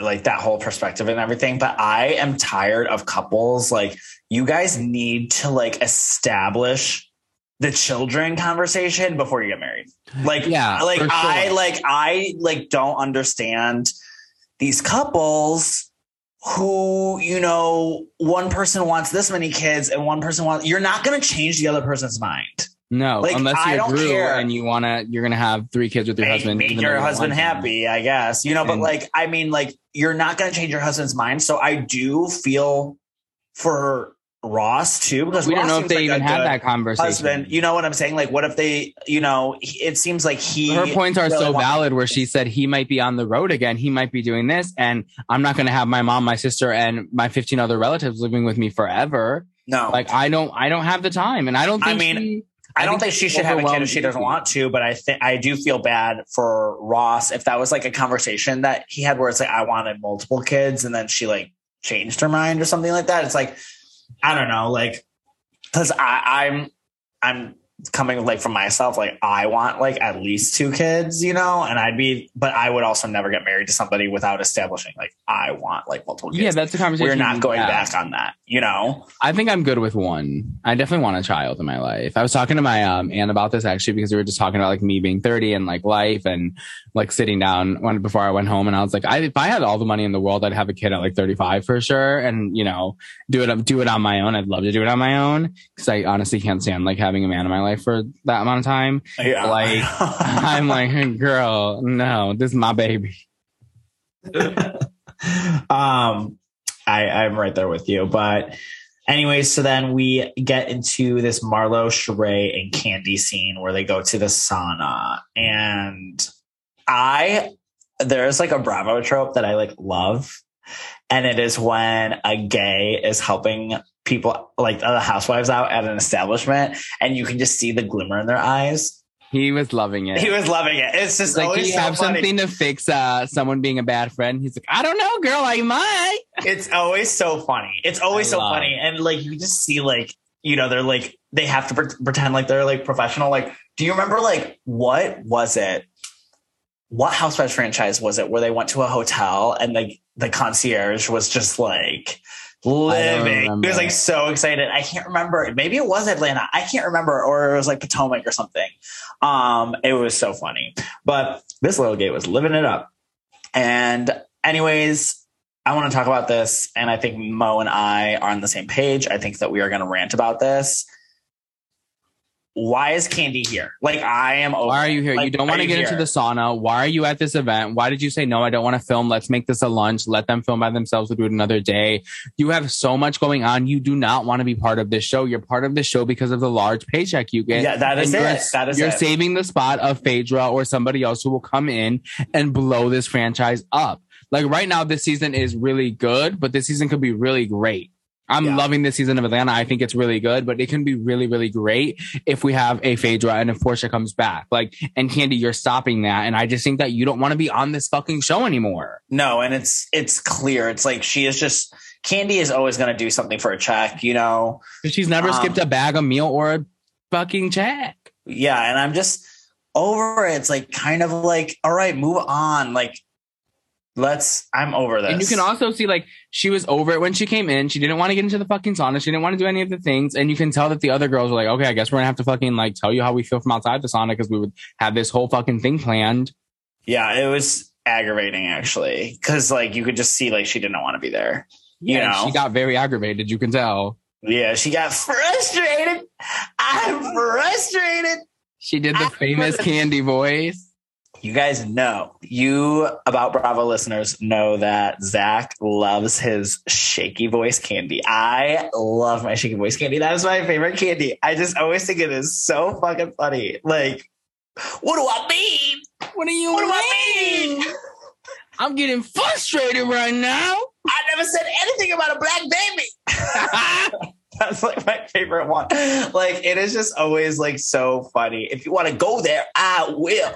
like that whole perspective and everything, but I am tired of couples like you guys need to like establish the children conversation before you get married. Like Yeah, like sure. I like I like don't understand these couples who you know one person wants this many kids and one person wants you're not going to change the other person's mind No, Like, unless I you're don't Drew care. and you wanna, you're gonna have three kids with your make, husband. make your husband happy i guess you know but And- like i mean like you're not going to change your husband's mind so i do feel for ross too because We don't know if they like even had that conversation. husband you know what i'm saying like what if they you know he- it seems like he Her points are really so valid where she said he might be on the road again. He might be doing this. And I'm not going to have my mom, my sister, and my 15 other relatives living with me forever. no Like I don't, I don't have the time. And I don't I mean, she- I don't think think she should have a kid if she doesn't want to, but I think I do feel bad for Ross if that was like a conversation that he had where it's like I wanted multiple kids and then she like changed her mind or something like that. It's like I don't know, like because I'm I'm coming like from myself, like I want like at least two kids, you know, and I'd be, but I would also never get married to somebody without establishing like I want like multiple kids. Yeah, that's a conversation We're not going back on that, you know. I think I'm good with one. I definitely want a child in my life. I was talking to my um aunt about this actually because we were just talking about like me being 30 and like life and like sitting down when before I went home and I was like, I, if I had all the money in the world, I'd have a kid at like 35 for sure, and you know, do it do it on my own. I'd love to do it on my own because I honestly can't stand like having a man in my life for that amount of time. Yeah. Like (laughs) I'm like, girl, no, this is my baby. (laughs) um I, I'm right there with you. But anyways, so then we get into this Marlo, Sheree, and Candy scene where they go to the sauna. And I there's like a Bravo trope that I like love. And it is when a gay is helping people like the housewives out at an establishment and you can just see the glimmer in their eyes. He was loving it. He was loving it. It's just like always you so have funny. something to fix uh someone being a bad friend. He's like, I don't know, girl, I might. It's always so funny. It's always I so funny. And like you just see like, you know, they're like they have to pre- pretend like they're like professional. Like, do you remember like what was it? What Housewives franchise was it where they went to a hotel and like the concierge was just like living. He was like so excited. I can't remember. Maybe it was Atlanta. I can't remember, or it was like Potomac or something. Um, it was so funny. But this little gay was living it up. And anyways, I want to talk about this, and I think Mo and I are on the same page. I think that we are going to rant about this. Why is Candy here? Like I am. Over Why are you here? Like, you don't want to get into the sauna. Why are you at this event? Why did you say no? I don't want to film. Let's make this a lunch. Let them film by themselves. We'll do it another day. You have so much going on. You do not want to be part of this show. You're part of this show because of the large paycheck you get. Yeah, that is And it. That is You're it. saving the spot of Phaedra or somebody else who will come in and blow this franchise up. Like right now, this season is really good, but this season could be really great. I'm loving this season of Atlanta. I think it's really good, but it can be really, really great if we have a Phaedra and if Porsha comes back. Like, and Candy, you're stopping that. And I just think that you don't want to be on this fucking show anymore. No, and it's it's clear. It's like she is just Candy is always going to do something for a check, you know. She's never Um, skipped a bag of meal or a fucking check. Yeah, and I'm just over it. It's like kind of like, all right, move on. Like, let's. I'm over this. And you can also see like she was over it when she came in. She didn't want to get into the fucking sauna. She didn't want to do any of the things. And you can tell that the other girls were like, okay, I guess we're gonna have to fucking like tell you how we feel from outside the sauna because we would have this whole fucking thing planned. Yeah, it was aggravating actually because like you could just see like she didn't want to be there. You Yeah, know, she got very aggravated. You can tell. yeah, she got frustrated. I'm frustrated. She did the famous candy voice. You guys know, you about Bravo listeners know that Zach loves his shaky voice candy. I love my shaky voice candy. That is my favorite candy. I just always think it is so fucking funny. Like, what do I mean? What do you What do I mean? I'm getting frustrated right now. I never said anything about a black baby. (laughs) That's like my favorite one. Like it is just always like so funny. If you want to go there, I will.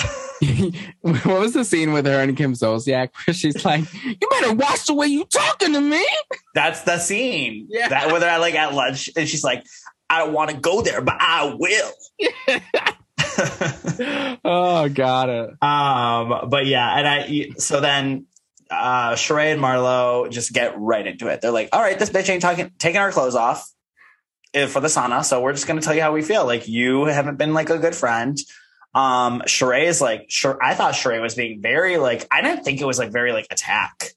(laughs) what was the scene with her and Kim Zolciak (laughs) where she's like, "You better watch the way you talking to me." That's the scene. Yeah. That where they're like at lunch and she's like, I don't want to go there, but I will. (laughs) oh, got it. Um, but yeah, and I so then uh Sheree and Marlo just get right into it. They're like, all right, this bitch ain't talking taking our clothes off eh, for the sauna, so we're just gonna tell you how we feel. Like you haven't been like a good friend. Um, Sheree is like, sure. I thought Sheree was being very like, I didn't think it was like very like attack.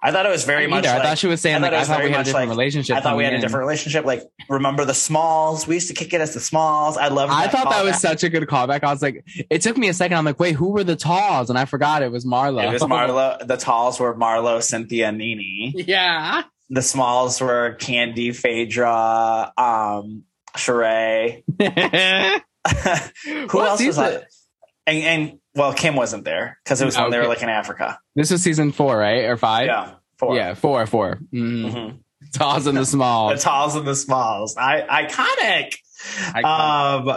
I thought it was very much. neither. I thought she was saying, thought like, it I thought we had a different like- relationship I thought we coming had a different relationship. Like, remember the Smalls? We used to kick it as the Smalls. I love. I thought that was such a good callback. I was like, it took me a second. I'm like, wait, who were the talls? And I forgot it was Marlo. It was (laughs) Marlo. The talls were Marlo, Cynthia, NeNe. yeah. The smalls were Candy, Phaedra, um, Sheree. (laughs) (laughs) Who What else was on? And, and well, Kim wasn't there because it was when they were like in Africa. This is season four, right? Or five? Yeah, four. Yeah, four, four. Mm. Mhm. Talls and the (laughs) The smalls. talls and the smalls. I iconic. Iconic.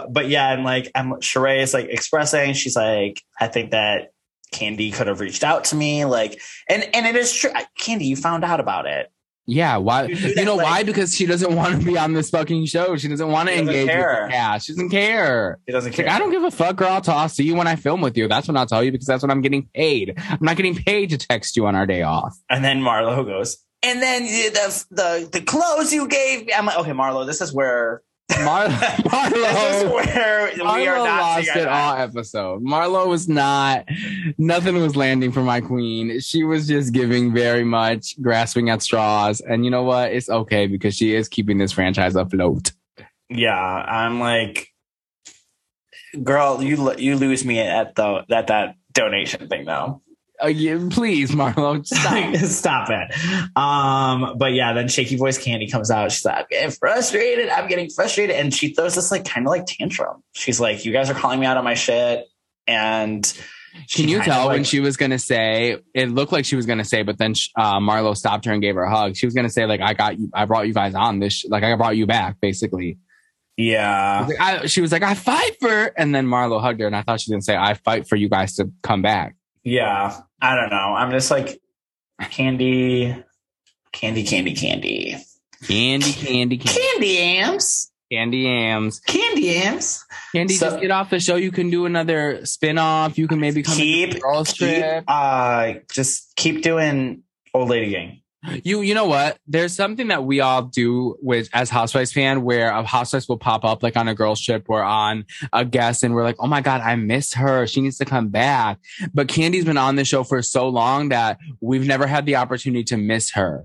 Um, but yeah, and like I'm Sheree is like expressing, she's like, I think that Candy could have reached out to me. Like, and and it is true. Candy, you found out about it. Yeah, why? You You, know like- why? Because she doesn't want to be on this fucking show. She doesn't want to engage care. with the. She doesn't care. He doesn't She's like, care. I don't give a fuck, girl. I'll, tell- I'll see you when I film with you. That's when I'll tell you because that's when I'm getting paid. I'm not getting paid to text you on our day off. And then Marlo goes, and then eh, the the the clothes you gave. me." I'm like, okay, Marlo, this is where Mar- (laughs) Marlo, where we are Marlo lost it all episode. Marlo was not, nothing was landing for my queen. She was just giving very much, grasping at straws. And you know what? It's okay because she is keeping this franchise afloat. Yeah, I'm like, girl, you you lose me at the at that donation thing though. Uh, yeah, please, Marlo, stop. (laughs) Stop it. Um, but yeah, then shaky voice Candy comes out. She's like, I'm getting frustrated. I'm getting frustrated. And she throws this like kind of like tantrum. She's like, You guys are calling me out on my shit. And she Can you tell when like- she was gonna say? It looked like she was gonna say, but then uh, Marlo stopped her and gave her a hug. She was gonna say, like, "I got you. I brought you guys on this. sh- Like, I brought you back." Basically, Yeah. Like, I, she was like, "I fight for," and then Marlo hugged her, and I thought she was gonna say, "I fight for you guys to come back." Yeah. I don't know. I'm just like candy, candy, candy, candy. Candy, candy, candy, Candy amps. candy yams. Candy amps. Candy, So- just get off the show. You can do another spin off. You can maybe come Keep, into the girls keep trip. uh just keep doing old lady gang. You you know what? There's something that we all do with as Housewives fan where a housewives will pop up like on a girls trip or on a guest and we're like, oh my God, I miss her. She needs to come back. But Candy's been on the show for so long that we've never had the opportunity to miss her.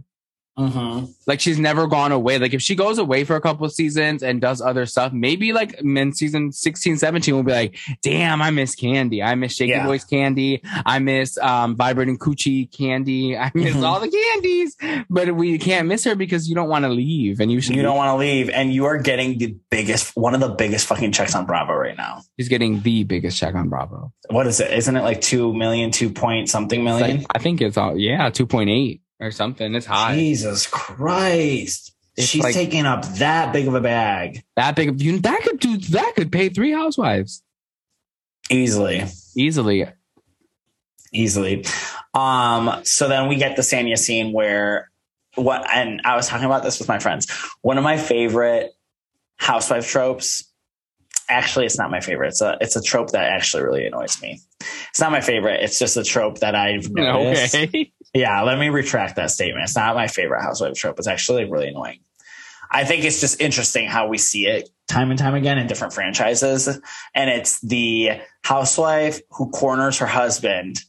Mm-hmm. Like she's never gone away. Like if she goes away for a couple of seasons and does other stuff, maybe like in season 16, 17, we'll be like, damn, I miss Candy. I miss Shaky Yeah. Voice Candy. I miss um Vibrating Coochie Candy. (laughs) I miss Mhm. all the candies. But we can't miss her because you don't want to leave and you should You don't want to leave, and you are getting the biggest, one of the biggest fucking checks on Bravo right now. She's getting the biggest check on Bravo. What is it? Isn't it like two million, two point something million? like- I think it's all yeah, 2.8 or something. It's high. Jesus Christ! It's She's like- taking up that big of a bag That big of you that could do that could pay three housewives easily, easily. easily. Um. So then we get the Sanya scene where what, and I was talking about this with my friends. One of my favorite housewife tropes. Actually, it's not my favorite. It's a it's a trope that actually really annoys me. It's not my favorite. It's just a trope that I've (laughs) noticed. Okay. Yeah, let me retract that statement. It's not my favorite housewife trope. It's actually really annoying. I think it's just interesting how we see it time and time again in different franchises. And it's the housewife who corners her husband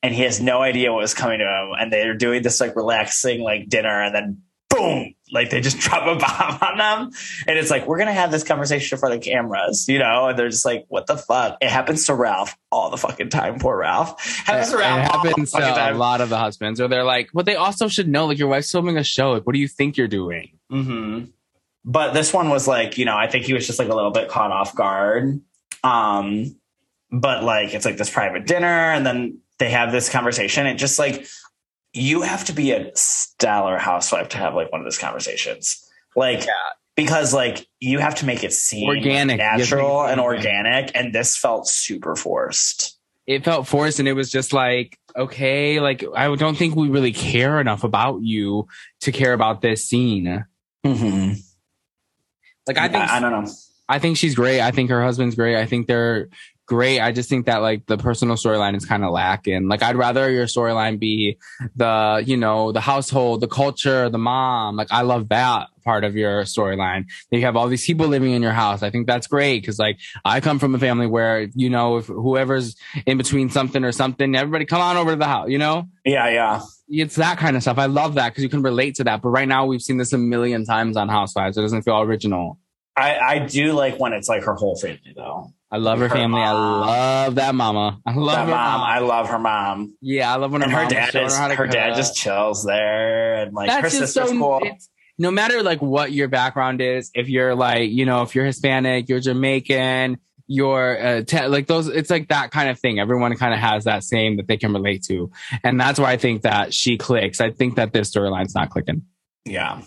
and he has no idea what was coming to him. And they're doing this like relaxing like dinner and then boom, like they just (laughs) drop a bomb on them. And it's like, we're going to have this conversation for the cameras, you know? And they're just like, what the fuck? It happens to Ralph all the fucking time. Poor Ralph. Happens to Ralph the happens to fucking a lot of the husbands, or they're like, "But they also should know, like, your wife's filming a show. Like, what do you think you're doing?" hmm But this one was like, you know, I think he was just like a little bit caught off guard. Um, but like it's like this private dinner, and then they have this conversation. It just like you have to be a stellar housewife to have like one of those conversations. Like because like you have to make it seem Organic. You have to make it natural, seem and organic. organic, and this felt super forced. It felt forced, and it was just like, okay, like I don't think we really care enough about you to care about this scene. Mm-hmm. Like, I think I, I don't know. I think she's great. I think her husband's great. I think they're great. I just think that like the personal storyline is kind of lacking. Like I'd rather your storyline be the, you know, the household, the culture, the mom. Like I love that part of your storyline. You have all these people living in your house. I think that's great because like I come from a family where, you know, if whoever's in between something or something, everybody come on over to the house, you know? Yeah, yeah. It's that kind of stuff. I love that because you can relate to that. But right now we've seen this a million times on Housewives. It doesn't feel original. I, I do like when it's like her whole family though. I love her, Her family. I love that mama. I love That her mom, mom. I love her mom. yeah, I love when her, her mom dad is her dad just chills there and like her That's just sister's so. cool. No matter like what your background is, if you're like you know if you're Hispanic, you're Jamaican, you're uh, te- like those. It's like that kind of thing. Everyone kind of has that same that they can relate to, and that's why I think that she clicks. I think that this storyline's not clicking. Yeah.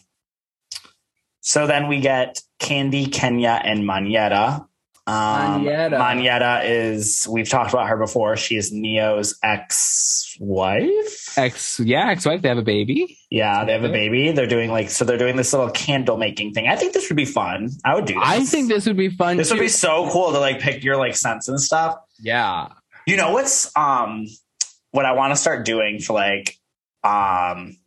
So then we get Candy, Kenya, and Monyetta. Um, Monyetta. Monyetta is, we've talked about her before. She is Ne-Yo's ex wife. Ex, yeah, ex-wife. They have a baby. Yeah, they have a baby. They're doing like, so they're doing this little candle making thing. I think this would be fun. I would do this. I think this would be fun. this would be so cool to like pick your like scents and stuff. Yeah. You know what's um what I want to start doing for like um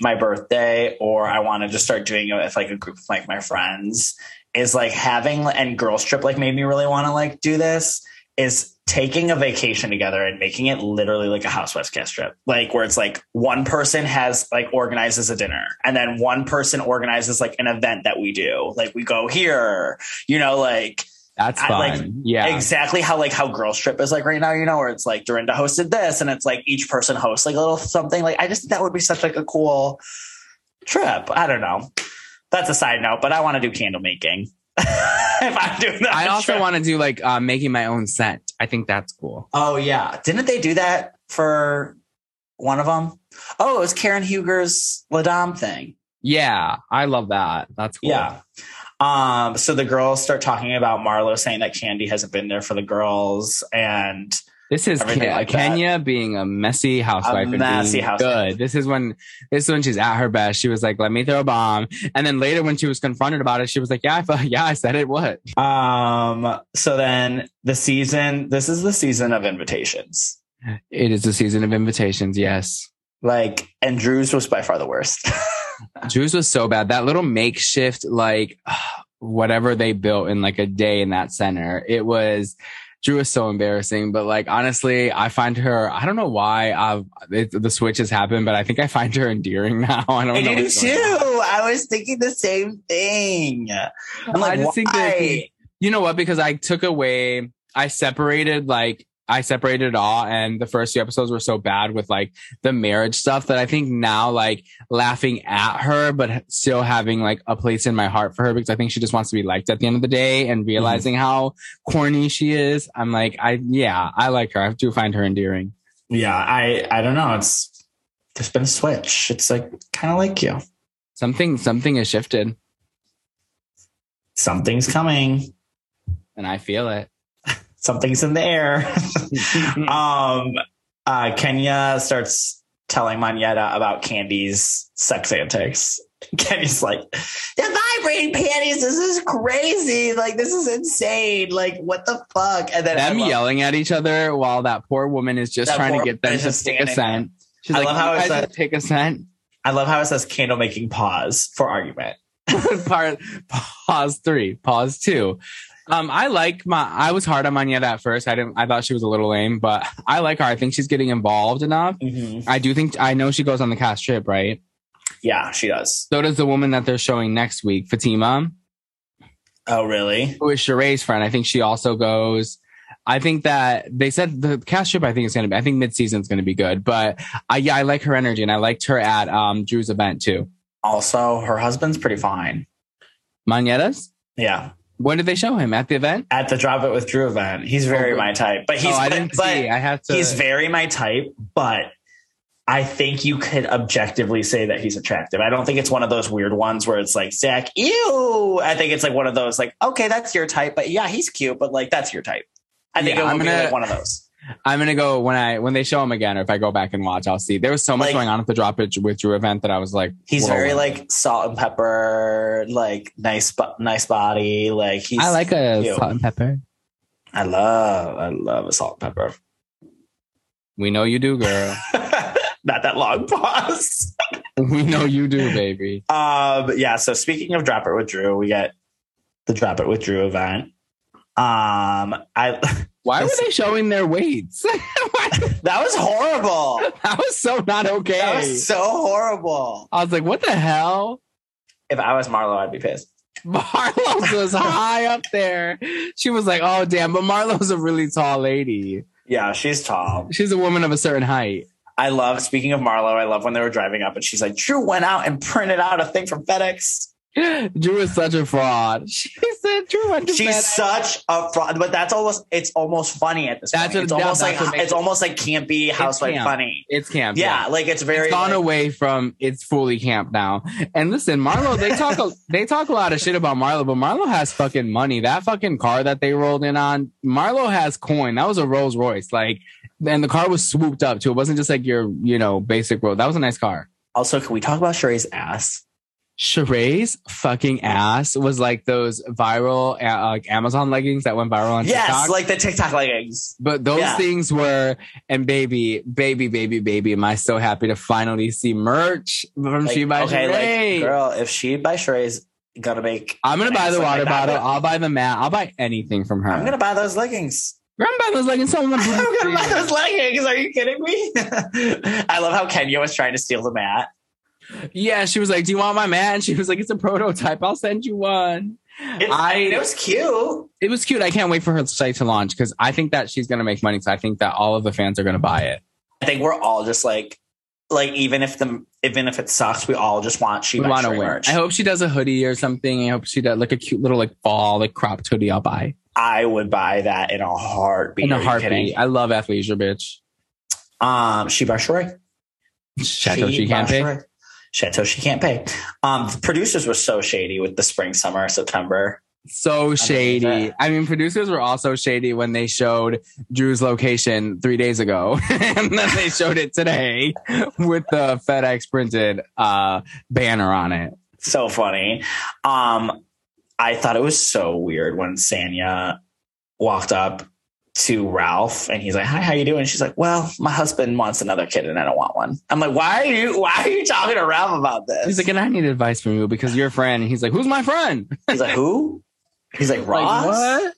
my birthday or I want to just start doing it with like a group of like my friends is like having and girls trip like made me really want to like do this is taking a vacation together and making it literally like a housewives cast trip. Like where it's like one person has like organizes a dinner and then one person organizes like an event that we do. Like we go here you know like That's I, like yeah. exactly how like how girls trip is like right now you know where it's like Dorinda hosted this and it's like each person hosts like a little something. Like I just think that would be such like a cool trip. I don't know that's a side note but I want to do candle making (laughs) if I'm doing that I also want to do like uh, making my own scent. I think that's cool. oh yeah didn't they do that for one of them oh it was Karen Huger's La'Dame thing Yeah, I love that. That's cool. Yeah. Um, so the girls start talking about Marlo saying that Candy hasn't been there for the girls and This is like that. Kenya being a messy housewife and messy being housewife. good. This is when this is when she's at her best. She was like, "Let me throw a bomb," and then later when she was confronted about it, she was like, "Yeah, I (laughs) yeah, I said it. What? Um, so then the season, this is the season of invitations. It is the season of invitations. Yes, Like, and Drew's was by far the worst. (laughs) Drew's was so bad. That little makeshift like (sighs) whatever they built in like a day in that center. It was. Drew is so embarrassing, but like honestly, I find her. I don't know why I've, it, the switch has happened, but I think I find her endearing (laughs) now. I don't I know. do too. on. I was thinking the same thing. I'm like, I just think that why? you know what? Because I took away, I separated like I separated it all, and the first few episodes were so bad with like the marriage stuff that I think now like laughing at her, but still having like a place in my heart for her because I think she just wants to be liked at the end of the day, and mm-hmm. realizing how corny she is. I'm like, I yeah, I like her. I do find her endearing. yeah, I, I don't know. It's, there's been a switch. It's like kind of like you. Something something has shifted, Something's coming. and I feel it. Something's in the air. (laughs) um, uh, Kenya starts telling Monyetta about Candy's sex antics. (laughs) Kenya's like, the vibrating panties. This is crazy. Like, this is insane. Like, what the fuck? And then Them love- yelling at each other while that poor woman is just trying to get them to take a standing cent. She's I like, love how it just take a cent. I love how it says candle making pause for argument. (laughs) Part pause three, pause two. Um, I like my. I was hard on Monyetta at first. I didn't. I thought she was a little lame, but (laughs) I like her. I think she's getting involved enough. I do think. I know she goes on the cast trip, right? Yeah, she does. So does the woman that they're showing next week, Fatima, Oh, really? who is Sheree's friend. I think she also goes. I think that they said the cast trip. I think is going to be. I think mid season is going to be good. But I yeah, I like her energy, and I liked her at um Drew's event too. Also, her husband's pretty fine. Monyetta's. Yeah. When did they show him at the event? At the Drop It with Drew event. He's very oh, my type. But he's oh, I didn't but see. I have to. he's very my type, but I think you could objectively say that he's attractive. I don't think it's one of those weird ones where it's like, Zach, ew. I think it's like one of those, like, okay, that's your type, but yeah, he's cute, but like, that's your type. I think Yeah, it would I'm be gonna- like one of those. I'm gonna go when I when they show him again, or if I go back and watch, I'll see. There was so much Like- going on at the Drop It with Drew event that I was like, He's whoa. very like salt and pepper, like nice, bo- nice body. Like he's. I like a cute. salt and pepper. I love, I love a salt and pepper. We know you do, girl. (laughs) Not that long pause. (laughs) we know you do, baby. Um, yeah. So speaking of Drop It with Drew, we get the Drop It with Drew event. Um, I (laughs) Why were they showing their weights? (laughs) that was horrible. that was so not okay. That was so horrible. I was like, what the hell? If I was Marlo, I'd be pissed. Marlo's was (laughs) high up there. She was like, oh damn, but Marlo's a really tall lady. Yeah, she's tall. She's a woman of a certain height. I love. Speaking of Marlo, I love when they were driving up and she's like, "Drew went out and printed out a thing from FedEx." (laughs) Drew is such a fraud. (laughs) She said Drew went to She's bed. such a fraud, but that's almost it's almost funny at this That's point. what- it's almost like that's what makes it's it- almost like campy housewife camp. funny. It's camp. Yeah, like it's very it's gone like- away from it's fully camp now. And listen, Marlo, they talk a, (laughs) they talk a lot of shit about Marlo, but Marlo has fucking money. That fucking car that they rolled in on, Marlo has coin. That was a Rolls Royce. Like, and the car was swooped up too. It wasn't just like your, you know, basic road. That was a nice car. Also, can we talk about Sheree's ass? Sheree's fucking ass was like those viral uh, like Amazon leggings that went viral on Yes, TikTok. like the TikTok leggings. But those Yeah. things were, and baby, baby, baby, baby, am I so happy to finally see merch from Like, She by okay, Sheree. like girl, if she by Sheree's gonna make, I'm gonna buy the water like bottle. I'll buy the mat. I'll buy anything from her. I'm gonna buy those leggings. (laughs) I'm gonna buy those leggings. I'm gonna buy those leggings. Are you kidding me? (laughs) I love how Kenya was trying to steal the mat. Yeah, she was like, "Do you want my man?" She was like, "It's a prototype. I'll send you one." It's, I, it was cute. It was cute. I can't wait for her site to launch because I think that she's gonna make money. So I think that all of the fans are gonna buy it. I think we're all just like, like even if the even if it sucks, we all just want she want to wear. I hope she does a hoodie or something. I hope she does like a cute little like fall like cropped hoodie. I'll buy I would buy that in a heartbeat. in a heartbeat. I love athleisure, bitch. Um, she Sheree. Chateau she can't by pay. Sheree. Chateau she can't pay. Um, the producers were so shady with the spring, summer, September. So shady. that. I mean, producers were also shady when they showed Drew's location three days ago, (laughs) and then they showed it today with the FedEx printed uh, banner on it. So funny. Um, I thought it was so weird when Sanya walked up to Ralph and he's like, "Hi, how you doing?" She's like, "Well, my husband wants another kid and I don't want one." I'm like, "Why are you? Why are you talking to Ralph about this?" He's like, and I need advice from you because you're a friend. And he's like, who's my friend? He's like, "Who?" He's like, (laughs) "Ross." what?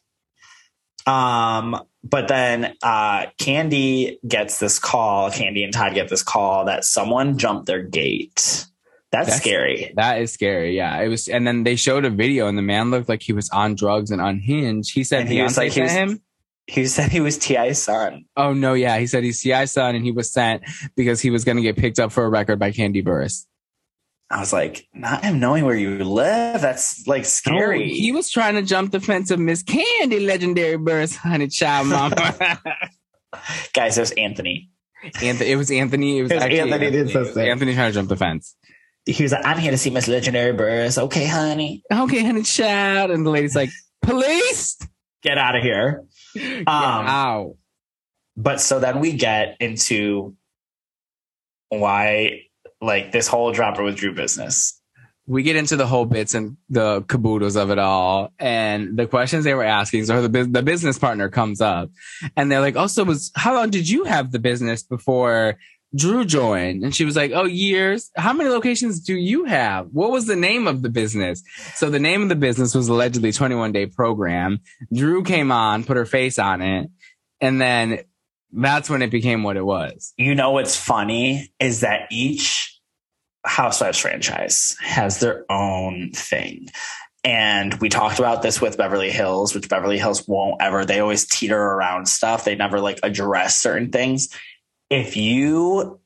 Um, but then uh Candy gets this call, Candy and Todd get this call that someone jumped their gate. That's, That's- scary. That is scary. Yeah, it was. And then they showed a video, and the man looked like he was on drugs and unhinged. He said And he was like, he was- him. He said he was T.I.'s son. Oh no, yeah, he said he's T.I.'s son, and he was sent because he was going to get picked up for a record by Candy Burruss. I was like, not him knowing where you live. That's like scary. No, he was trying to jump the fence of Miss Candy, legendary Burruss, honey child mama. (laughs) (laughs) Guys, there's Anthony. Anthony, it was Anthony. It was, It was actually Anthony, Anthony. did so It was sick. Anthony trying to jump the fence. He was like, I'm here to see Miss Legendary Burruss. Okay, honey. Okay, honey child, and the lady's like, police, Get out of here. (laughs) Get Um, out. but so then we get into why like this whole dropper with Drew business. we get into the whole bits and the caboodles of it all and the questions they were asking so the, the business partner comes up and they're like oh so was how long did you have the business before drew joined and she was like oh years how many locations do you have what was the name of the business so the name of the business was allegedly 21 day program drew came on put her face on it and then that's when it became what it was You know what's funny is that each Housewives franchise has their own thing. And we talked about this with Beverly Hills, which Beverly Hills won't ever, they always teeter around stuff. They never like address certain things. If you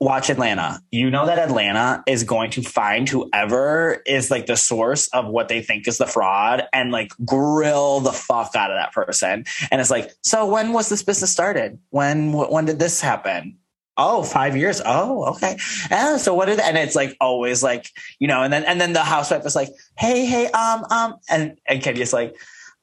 watch Atlanta, you know that Atlanta is going to find whoever is like the source of what they think is the fraud and like grill the fuck out of that person. And it's like, so when was this business started? When when did this happen? Oh, five years. Oh, okay. Oh, so what did and it's like always like, you know, and then and then the housewife is like, hey, hey, um, um, and and Kenya's like,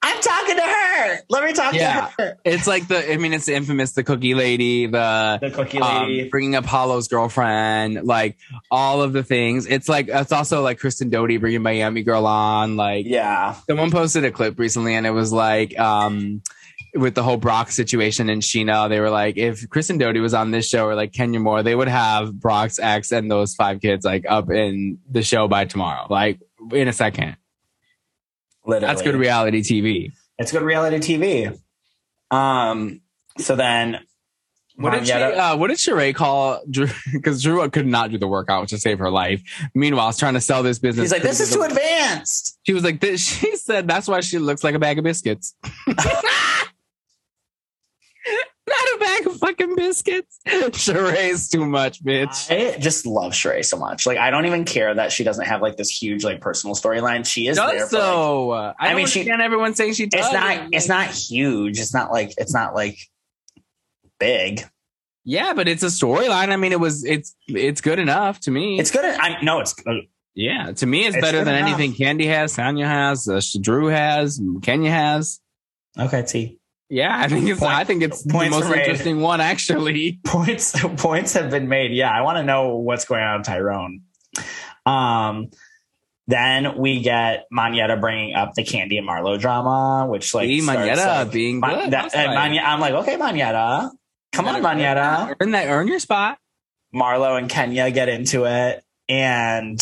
I'm talking to her. Let me talk Yeah. to her. It's like the, I mean, it's the infamous, the cookie lady, the, The cookie um, lady. bringing up Hollow's girlfriend, like all of the things. It's like, it's also like Kristen Doute bringing Miami Girl on. Like, yeah. someone posted a clip recently and it was like, um, with the whole Brock situation and Scheana, they were like, if Kristen Doute was on this show or like Kenya Moore, they would have Brock's ex and those five kids like up in the show by tomorrow, like in a second. Literally. That's good reality TV. It's good reality TV. Um, so then What did, she, uh, what did Sheree call Drew? Because Drew could not do the workout to save her life. Meanwhile, I was trying to sell this business. He's like, this is too advanced. She was like, this, (laughs) she said that's why she looks like a bag of biscuits. (laughs) not a bag bag of fucking biscuits. Sheree's too much, bitch. I just love Sheree so much. Like, I don't even care that she doesn't have like this huge like personal storyline. She is Does there. For, like. I, I mean, mean, she- she understand everyone saying she does. it's not. It's not huge. It's not like. It's not like big. Yeah, but it's a storyline. I mean, it was. It's. It's good enough to me. It's good. I no. It's good. Yeah, to me, it's, It's better than enough. anything Candy has, Sanya has, uh, Drew has, Kenya has. Okay, T. Yeah, I think it's. Point- I think it's the most interesting one, actually. (laughs) points points have been made. Yeah, I want to know what's going on with Tyrone. Um, then we get Monyetta bringing up the Candy and Marlo drama, which like See, starts, like, being Ma- good. that- and I'm like, okay, Monyetta, come on, Monyetta. Earn that. Earn your spot. Marlo and Kenya get into it, and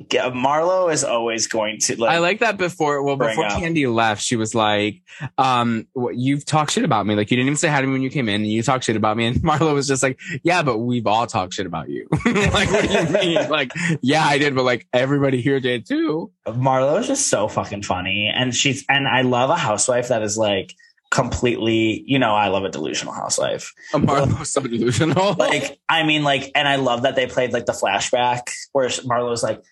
Marlo is always going to like. I like that before. Well, before up. Candy left, she was like, um, "You've talked shit about me. Like you didn't even say hi to me when you came in, and you talked shit about me." And (laughs) Marlo was just like, "Yeah, but we've all talked shit about you. (laughs) like, what do you (laughs) mean? Like, yeah, I did, but like everybody here did too." Marlo is just so fucking funny, and she's and I love a housewife that is like completely. You know, I love a delusional housewife. A Marlo's so delusional. like I mean, like, and I love that they played like the flashback where Marlo's like,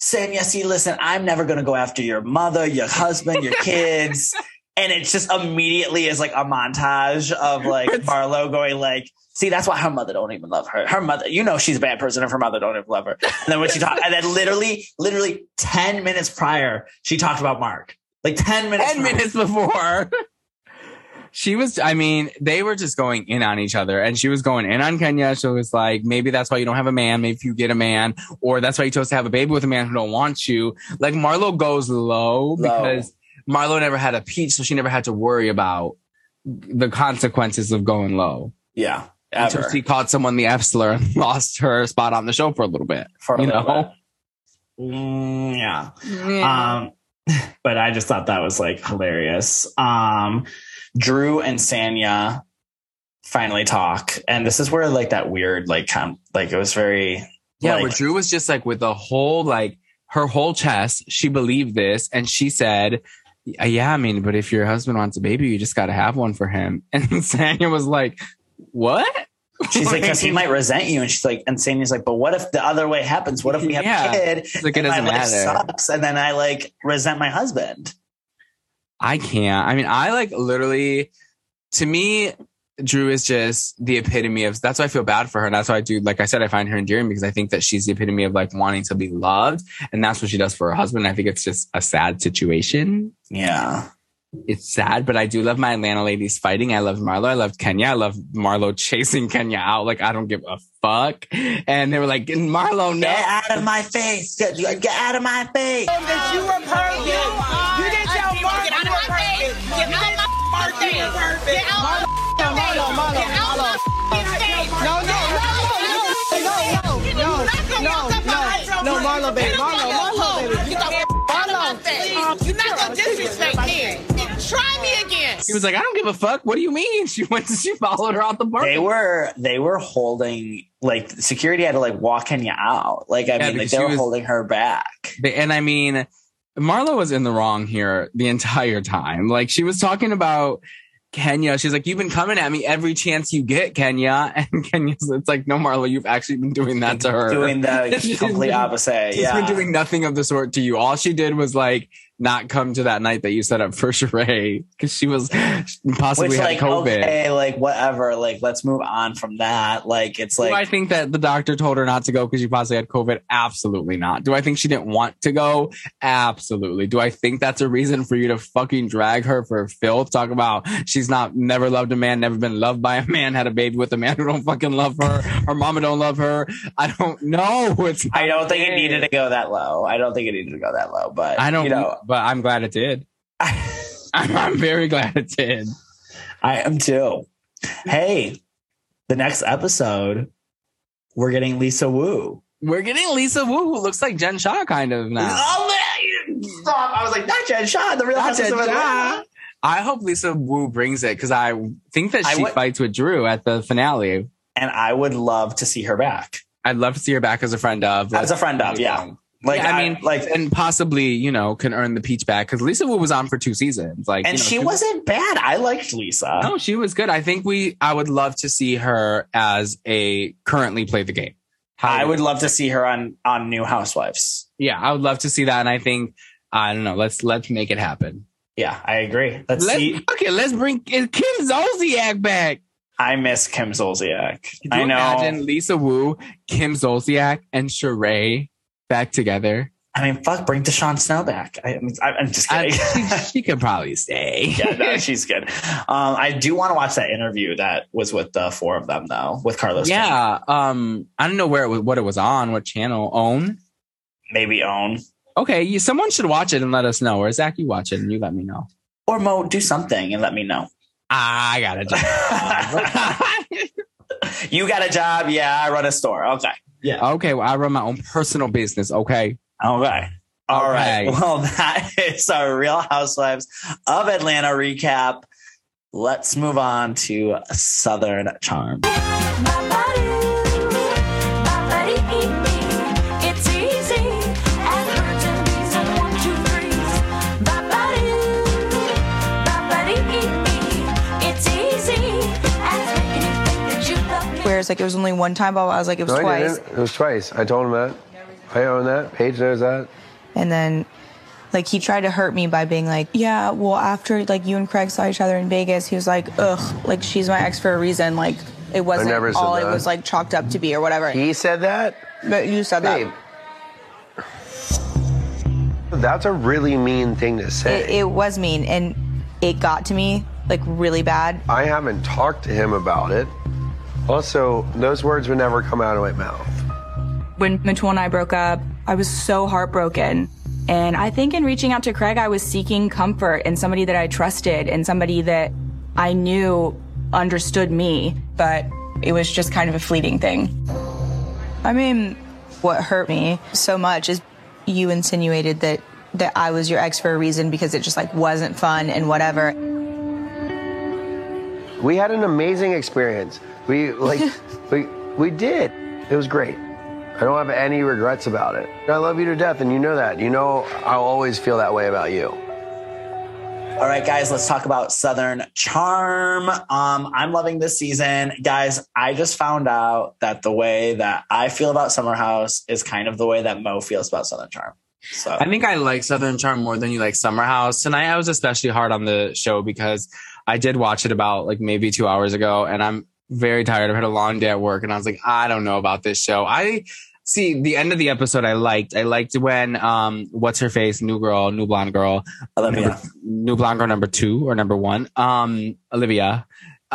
Sanya, see, listen, I'm never gonna go after your mother, your husband, your kids. (laughs) And it's just immediately is like a montage of like Marlo going like, see, that's why her mother don't even love her. Her mother, you know, she's a bad person if her mother don't even love her. And then when she talked, and then literally, literally 10 minutes prior, she talked about Mark. Like 10 minutes. ten prior. minutes before. (laughs) She was, I mean, they were just going in on each other and she was going in on Kenya. She was like, maybe that's why you don't have a man. Maybe if you get a man, or that's why you chose to have a baby with a man who don't want you. Like Marlo goes low, because Marlo never had a peach. So she never had to worry about the consequences of going low. Yeah. Until Ever. she called someone the F slur and (laughs) lost her spot on the show for a little bit. For a you little know? Mm, yeah. Um, (laughs) but I just thought that was like hilarious. Um, Drew and Sanya finally talk, and this is where like that weird like com- like it was very Yeah, like, where Drew was just like with the whole like her whole chest, she believed this, and she said, "Yeah, I mean, but if your husband wants a baby, you just got to have one for him." (laughs) And Sanya was like, "What?" (laughs) She's like, because he might resent you, and she's like, and Sanya's like, but what if the other way happens? What if we have Yeah. a kid? Like, it and my life matter. sucks, and then I like resent my husband. I can't. I mean, I like literally, to me, Drew is just the epitome of that's why I feel bad for her. And that's why I do, like I said, I find her endearing because I think that she's the epitome of like wanting to be loved. And that's what she does for her husband. I think it's just a sad situation. Yeah. It's sad, but I do love my Atlanta ladies fighting. I love Marlo. I love Kenya. I love Marlo (laughs) chasing Kenya out. Like, I don't give a fuck. And they were like, Marlo, no. Get out of my face! Get, get out of my face! That you were perfect. You didn't face. were perfect. Get out my Marlo, Marlo, Get out Marlo. my face. No, no, no, no, no, no, no, no, no, Marlo, baby, Marlo, Marlo, baby. Get the out of my face. You're not gonna disrespect me. Try me again. He was like, I don't give a fuck. What do you mean? (laughs) She went to, she followed her out the bar. They were they were holding like security had to like walk Kenya out. Like I Yeah, mean, like because they she were was- holding her back. They- and I mean, Marlo was in the wrong here the entire time. Like she was talking about Kenya. She's like, you've been coming at me every chance you get, Kenya. (laughs) And Kenya's, it's like, no, Marlo, you've actually been doing that to her. Doing the (laughs) complete opposite. She's Yeah. been doing nothing of the sort to you. All she did was like not come to that night that you set up for Sheree because she was possibly Which had like COVID. okay, like whatever. Like let's move on from that. Like it's like. Do I think that the doctor told her not to go because she possibly had COVID? Absolutely not. Do I think she didn't want to go? Absolutely. Do I think that's a reason for you to fucking drag her for filth? Talk about she's not never loved a man, never been loved by a man, had a baby with a man who don't fucking love her. Her mama don't love her. I don't know. (laughs) It's I don't think it needed to go that low. I don't think it needed to go that low. But I don't you know but I'm glad it did. (laughs) I'm, I'm very glad it did. I am too. Hey, the next episode, we're getting Lisa Wu. We're getting Lisa Wu, who looks like Jen Shah kind of now. Oh man, stop! I was like, not Jen Shah, the real Not Jen Shah. I hope Lisa Wu brings it because I think that she would- fights with Drew at the finale. And I would love to see her back I'd love to see her back as a friend of. as a friend of. Yeah, Like Yeah, I I mean, like and possibly you know can earn the peach back because Lisa Wu was on for two seasons. Like, and you know, she wasn't bad. I liked Lisa. No, she was good. I think we. I would love to see her as a currently play the game. I would love to see her on on New Housewives. Yeah, I would love to see that, and I think I don't know. Let's let's make it happen. Yeah, I agree. Let's, Let's see. okay. Let's bring Kim Zolciak back. I miss Kim Zolciak. I know. imagine Lisa Wu, Kim Zolciak, and Sheree back together? I mean, fuck, bring DeShawn Snow back. I, I'm, I'm just I- kidding. she, (laughs) she could probably stay. yeah, no, she's good. Um, I do want to watch that interview that was with the four of them, though, with Carlos. Yeah. Um, I don't know where it was, what it was on, what channel. Own. maybe own Okay, you, someone should watch it and let us know. Or Zach, you watch it and you let me know. or Mo. Do something and let me know. I got it. (laughs) (laughs) You got a job? Yeah, I run a store. Okay. Yeah. okay, well, I run my own personal business. Okay. All right. All right. Okay. Well, (laughs) that is our Real Housewives of Atlanta recap. Let's move on to Southern Charm. Like it was only one time, but I was like it was No, twice. It was twice. I told him that. I own that. Paige knows that. and then like he tried to hurt me by being like, yeah, well after like you and Craig saw each other in Vegas, he was like, ugh, like she's my ex for a reason, like it wasn't all it was like chalked up to be or whatever. He said that. but you said Babe. That's a really mean thing to say. It, it was mean, and it got to me like really bad. I haven't talked to him about it. Also, those words would never come out of my mouth. when Mitchell and I broke up, I was so heartbroken. And I think in reaching out to Craig, I was seeking comfort in somebody that I trusted and somebody that I knew understood me. But it was just kind of a fleeting thing. I mean, what hurt me so much is you insinuated that that I was your ex for a reason because it just like wasn't fun and whatever. We had an amazing experience. We like (laughs) we we did. It was great. I don't have any regrets about it. I love you to death and you know that. You know I'll always feel that way about you. All right, guys, let's talk about Southern Charm. Um, I'm loving this season. Guys, I just found out that the way that I feel about Summer House is kind of the way that Mo feels about Southern Charm. So I think I like Southern Charm more than you like Summer House. Tonight I was especially hard on the show because I did watch it about like maybe two hours ago and I'm very tired. I've had a long day at work and I was like, I don't know about this show. I see the end of the episode I liked. I liked when um what's her face, new girl, new blonde girl, Olivia. number- new blonde girl number two or number one, um, Olivia.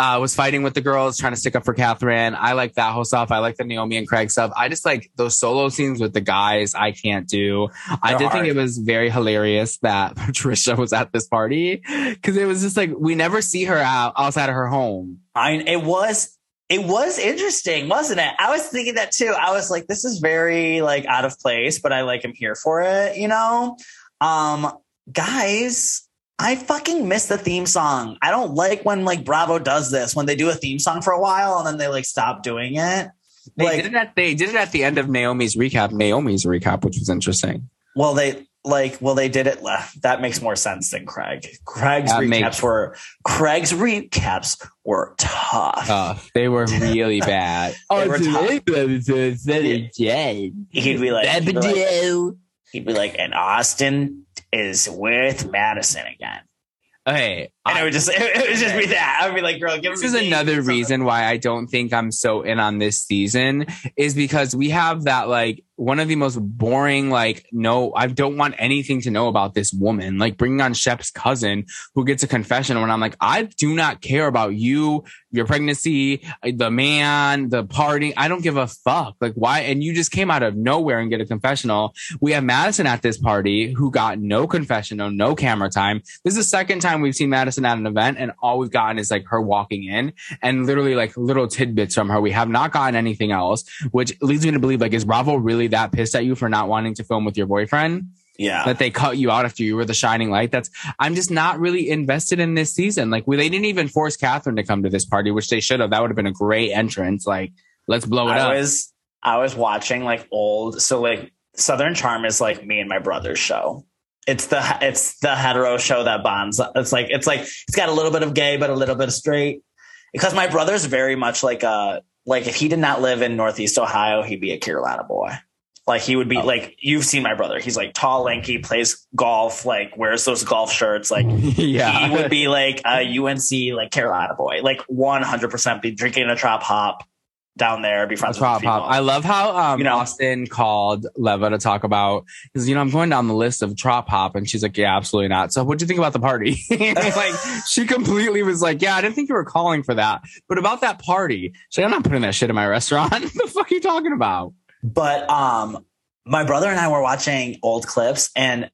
Uh, was fighting with the girls, trying to stick up for Kathryn. I like that whole stuff. I like the Naomi and Craig stuff. I just like those solo scenes with the guys. I can't do. I They're did hard. think it was very hilarious that (laughs) Patricia was at this party because it was just like we never see her out outside of her home. I it was it was interesting, wasn't it? I was thinking that too. I was like, this is very like out of place, but I like am here for it, you know? Um, guys, I fucking miss the theme song. I don't like when like Bravo does this, when they do a theme song for a while and then they like stop doing it. They Like- did it at they did it at the end of Naomi's recap. Naomi's recap, which was interesting. Well, they like well they did it. le- That makes more sense than Craig. Craig's That recaps makes- were Craig's recaps were tough. Uh, they were really (laughs) bad. They were tough. He'd be like, he'd be like, he'd be like, and Austin is with Madison again. Okay, And it would just (laughs) it would just be that. I would be like, girl, give me this is another reason why I don't think I'm so in on this season is because we have that like one of the most boring like no I don't want anything to know about this woman. Like bringing on Shep's cousin who gets a confession when I'm like I do not care about you your pregnancy the man the party. I don't give a fuck. Like why? And you just came out of nowhere and get a confessional. We have Madison at this party who got no confessional no camera time. This is the second time we've seen Madison at an event and all we've gotten is like her walking in and literally like little tidbits from her. We have not gotten anything else, which leads me to believe like, is Bravo really that pissed at you for not wanting to film with your boyfriend? Yeah. That they cut you out after you were the shining light. That's, I'm just not really invested in this season. Like, we, they didn't even force Kathryn to come to this party, which they should have. That would have been a great entrance. Like, let's blow it I up. was I was watching like old so like Southern Charm is like me and my brother's show. It's the it's the hetero show that bonds. It's like it's like it's got a little bit of gay, but a little bit of straight. Because my brother's very much like a like if he did not live in Northeast Ohio, he'd be a Carolina boy. Like he would be like you've seen my brother. He's like tall, lanky, plays golf, like wears those golf shirts. Like (laughs) Yeah. he would be like a UNC like Carolina boy, like one hundred percent be drinking a trop hop down there, be friends with Pop, people. pop. I love how um, You know? Austin called Leva to talk about because you know I'm going down the list of trop hop and she's like, yeah, absolutely not. So what do you think about the party? (laughs) like (laughs) she completely was like, yeah, I didn't think you were calling for that, but about that party, she's like, I'm not putting that shit in my restaurant. what the fuck are you talking about? But um, my brother and I were watching old clips, and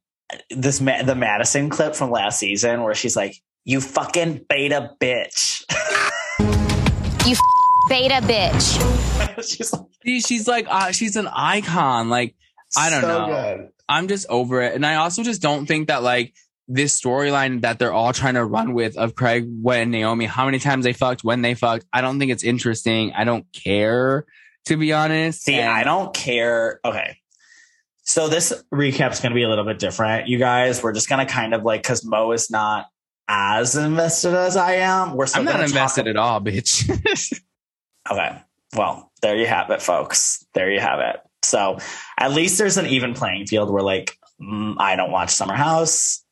this Ma- the Madison clip from last season where she's like, "You fucking beta bitch." You f- beta bitch. (laughs) she's like, She- she's like, uh, she's an icon. Like I don't So know. good. I'm just over it, and I also just don't think that like this storyline that they're all trying to run with of Craig when Naomi, how many times they fucked, when they fucked. I don't think it's interesting. I don't care, to be honest. See, And- I don't care. Okay. So this recap's going to be a little bit different, you guys. We're just going to kind of like because Mo is not as invested as I am. We're still I'm not gonna talk invested at all, bitch. (laughs) Okay. Well, there you have it, folks. There you have it. So at least there's an even playing field where, like, mm, I don't watch Summer House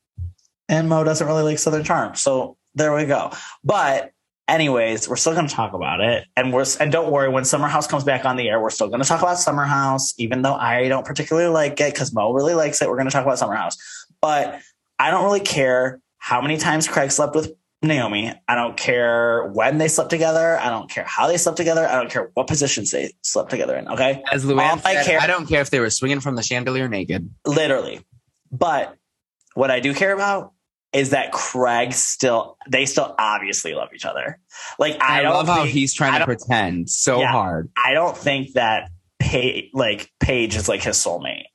and Mo doesn't really like Southern Charm. So there we go. But, anyways, we're still going to talk about it. And we're, and don't worry, when Summer House comes back on the air, we're still going to talk about Summer House, even though I don't particularly like it because Mo really likes it. We're going to talk about Summer House. But I don't really care how many times Craig slept with Naomi. I don't care when they slept together. I don't care how they slept together. I don't care what positions they slept together in. Okay. As Luann All I said, care- I don't care if they were swinging from the chandelier naked. Literally. But what I do care about is that Craig still, they still obviously love each other. Like, I, I, don't love how he's trying to pretend so Yeah. hard. I don't think that Paige, like Paige is like his soulmate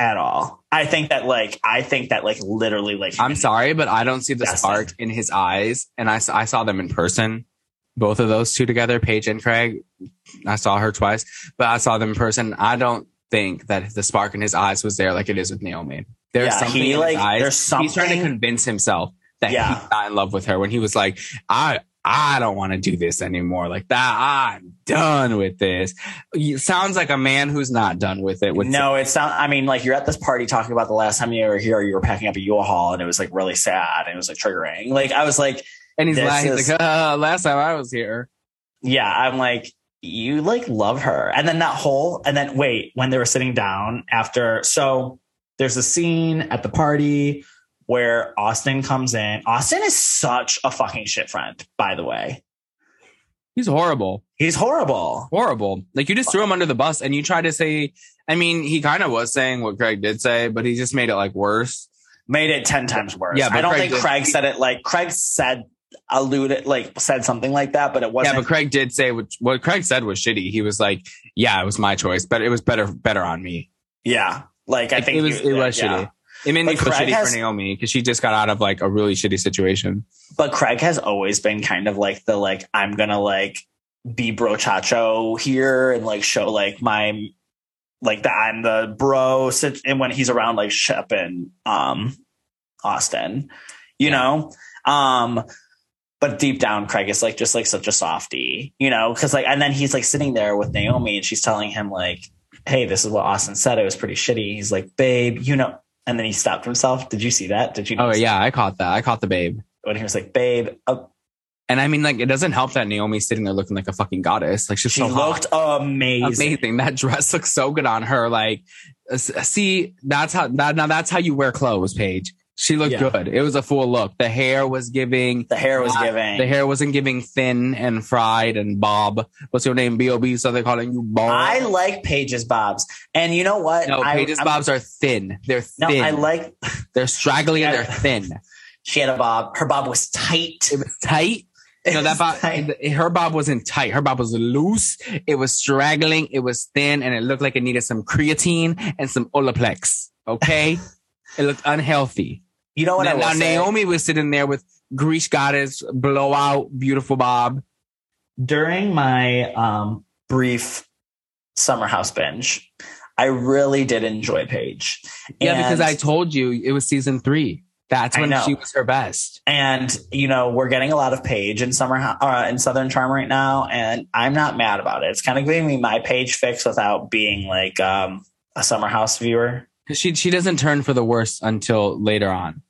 at all. I think that like, I think that like literally like, I'm sorry, but I don't see the spark in his eyes. And I I saw them in person, both of those two together, Paige and Craig. I saw her twice, but I saw them in person. I don't think that the spark in his eyes was there like it is with Naomi. There's Yeah, something he, like, there's He's trying to convince himself that Yeah. he's not in love with her when he was like, I, I don't want to do this anymore. Like that, I'm done with this. You- Sounds like a man who's not done with it. No, it's not. I mean, like you're at this party talking about the last time you were here, you were packing up a U-Haul and it was like really sad and it was like triggering. Like I was like, and he's like, he's is- like, uh, last time I was here. yeah, I'm like, you like love her. And then that whole, and then wait, when they were sitting down after, so there's a scene at the party where Austin comes in. Austin is such a fucking shit friend, by the way. He's horrible. He's horrible. Horrible. Like you just threw him under the bus and you tried to say, I mean, he kind of was saying what Craig did say, but he just made it like worse. Made it 10 times worse. Yeah, I don't Craig think did- Craig said it like Craig said, alluded, like said something like that, but it wasn't. Yeah, but Craig did say what, what Craig said was shitty. He was like, yeah, it was my choice, but it was better, better on me. yeah. Like I Like, think it was, he- it was yeah. shitty. It made me But feel Craig shitty has- for Naomi because she just got out of like a really shitty situation. but Craig has always been kind of like the like I'm gonna like be brochacho here and like show like my like that I'm the bro sit- and when he's around like Shep and um Austin, you know? Um but deep down Craig is like just like such a softie, you know, because like and then he's like sitting there with Naomi and she's telling him like, Hey, this is what Austin said. It was pretty shitty. He's like, babe, you know and then he stopped himself. Did you see that? Did you Oh yeah, I caught that. I caught the babe. when he was like, babe, uh, And I mean, like, it doesn't help that Naomi's sitting there looking like a fucking goddess. Like she's she so hot. looked amazing. amazing. That dress looks so good on her. Like, see, that's how that now that's how you wear clothes, Paige. She looked Yeah. good. It was a full look. The hair was giving. The hair was uh, giving. The hair wasn't giving thin and fried and Bob. What's your name? Bob. So they're calling you Bob. I like Paige's bobs, and you know what? no, I, Paige's I'm- bobs are thin. They're thin. No. I like. They're straggly and they're (laughs) thin. She had a bob. Her bob was tight. It was tight. It No, that bob, tight. her bob wasn't tight. Her bob was loose. It was straggling. It was thin, and it looked like it needed some creatine and some Olaplex. Okay, (laughs) it looked unhealthy. You know what now, I now say? Naomi was sitting there with Grease Goddess blowout, beautiful bob. during my um, brief summer house binge, I really did enjoy Paige. Yeah, because I told you it was season three. That's when she was her best. and you know we're getting a lot of Paige in summer uh, in Southern Charm right now, and I'm not mad about it. It's kind of giving me my Paige fix without being like um, a Summer House viewer. Because she she doesn't turn for the worse until later on.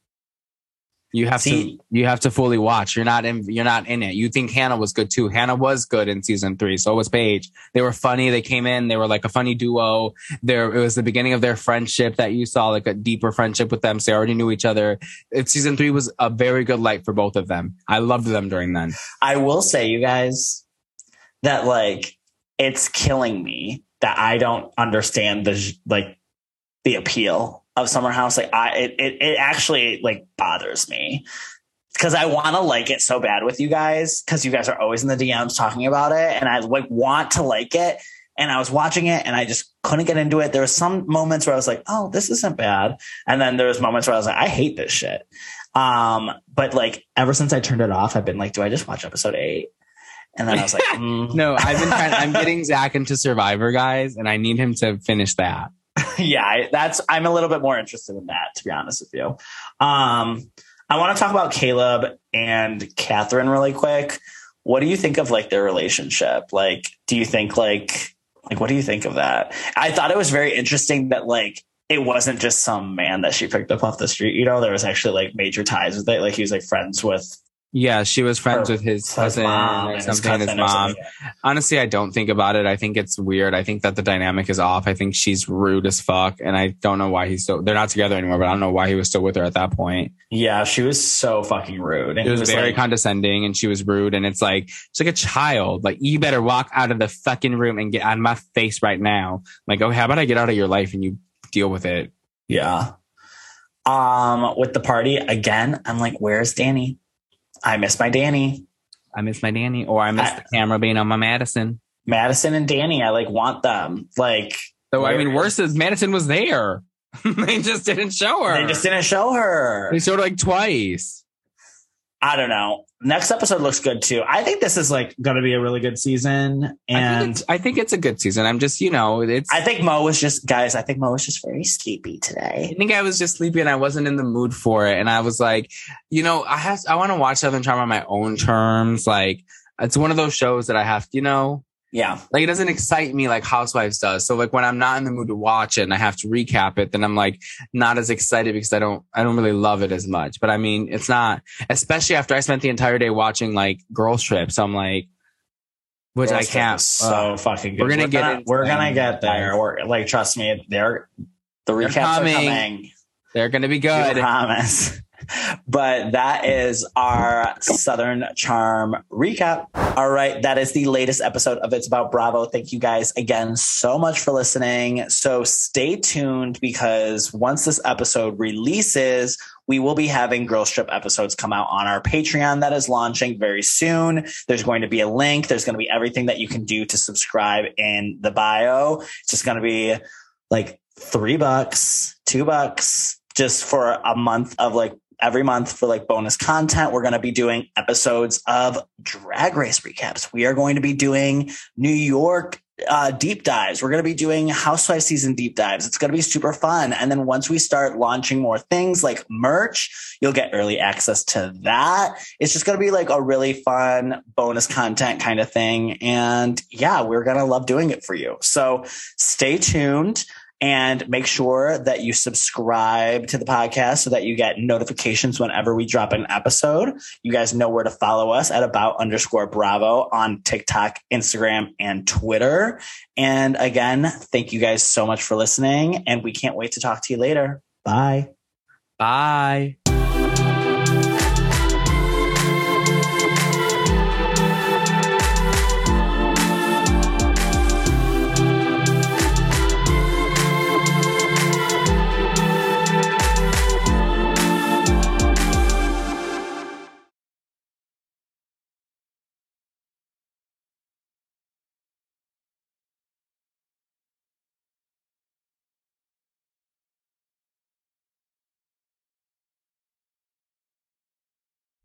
You have See- to you have to fully watch. You're not in you're not in it. You think Hannah was good too. Hannah was good in season three. So was Paige. They were funny. They came in. They were like a funny duo. There it was the beginning of their friendship that you saw, like a deeper friendship with them. So they already knew each other. It, season three was a very good light for both of them. I loved them during then. I will say, you guys, that like it's killing me that I don't understand the like the appeal of Summer House. Like I, it it, it actually like bothers me because I want to like it so bad with you guys because you guys are always in the DMs talking about it, and I like want to like it. And I was watching it and I just couldn't get into it. There was some moments where I was like, oh, this isn't bad. And then there was moments where I was like, I hate this shit. Um, but like ever since I turned it off, I've been like, do I just watch episode eight? And then I was like, (laughs) mm. No, I've been trying. I'm getting Zach into Survivor, guys, and I need him to finish that. (laughs) yeah, that's I'm a little bit more interested in that, to be honest with you. Um, I want to talk about Caleb and Kathryn really quick. What do you think of like their relationship? Like, do you think like like what do you think of that? I thought it was very interesting that like it wasn't just some man that she picked up off the street. You know, there was actually like major ties with it. Like he was like friends with Yeah, she was friends Her- with his his cousin mom or and his something, his, cousin or mom. something. Honestly, I don't think about it. I think it's weird. I think that the dynamic is off. I think she's rude as fuck, and I don't know why he's still. They're not together anymore, but I don't know why he was still with her at that point. Yeah, she was so fucking rude. And It was, he very like, condescending, and she was rude. And it's like it's like a child. Like you better walk out of the fucking room and get of my face right now. Like, oh, how about I get out of your life and you deal with it? Yeah. Um, with the party again, I'm like, where's Danny? I miss my Danny. I miss my Danny, or I miss I- the camera being on my Madison. Madison and Danny, I like want them. Like So I mean, worse is Madison was there. (laughs) they just didn't show her. They just didn't show her. They showed her like twice. I don't know. Next episode looks good too. I think this is like going to be a really good season. I think, And I think it's a good season. I'm just, you know, it's. I think Mo was just, guys, I think Mo was just very sleepy today. I think I was just sleepy and I wasn't in the mood for it. And I was like, you know, I have, I want to watch Southern Charm on my own terms. Like, it's one of those shows that I have, you know, Yeah. like it doesn't excite me like Housewives does. So like when I'm not in the mood to watch it and I have to recap it, then I'm like not as excited because I don't, I don't really love it as much. But I mean, it's not, especially after I spent the entire day watching like Girls Trip. So I'm like, which I can't. so uh, fucking good. we're gonna get gonna, we're them. gonna get there. We're like, trust me, they're the They're recaps are coming. coming. they're gonna be good. promise. But that is our Southern Charm recap. All right. That is the latest episode of It's About Bravo. Thank you guys again so much for listening. So stay tuned because once this episode releases, we will be having Girls Trip episodes come out on our Patreon that is launching very soon. There's going to be a link. There's going to be everything that you can do to subscribe in the bio. It's just going to be like three bucks, two bucks, just for a month of like every month for like bonus content. We're going to be doing episodes of drag race recaps. We are going to be doing New York uh, deep dives. We're going to be doing Housewives season deep dives. It's going to be super fun. And then once we start launching more things like merch, you'll get early access to that. It's just going to be like a really fun bonus content kind of thing. And yeah, we're going to love doing it for you. So stay tuned and make sure that you subscribe to the podcast so that you get notifications whenever we drop an episode. You guys know where to follow us at about underscore bravo on TikTok, Instagram, and Twitter. And again, thank you guys so much for listening. And we can't wait to talk to you later. Bye. Bye.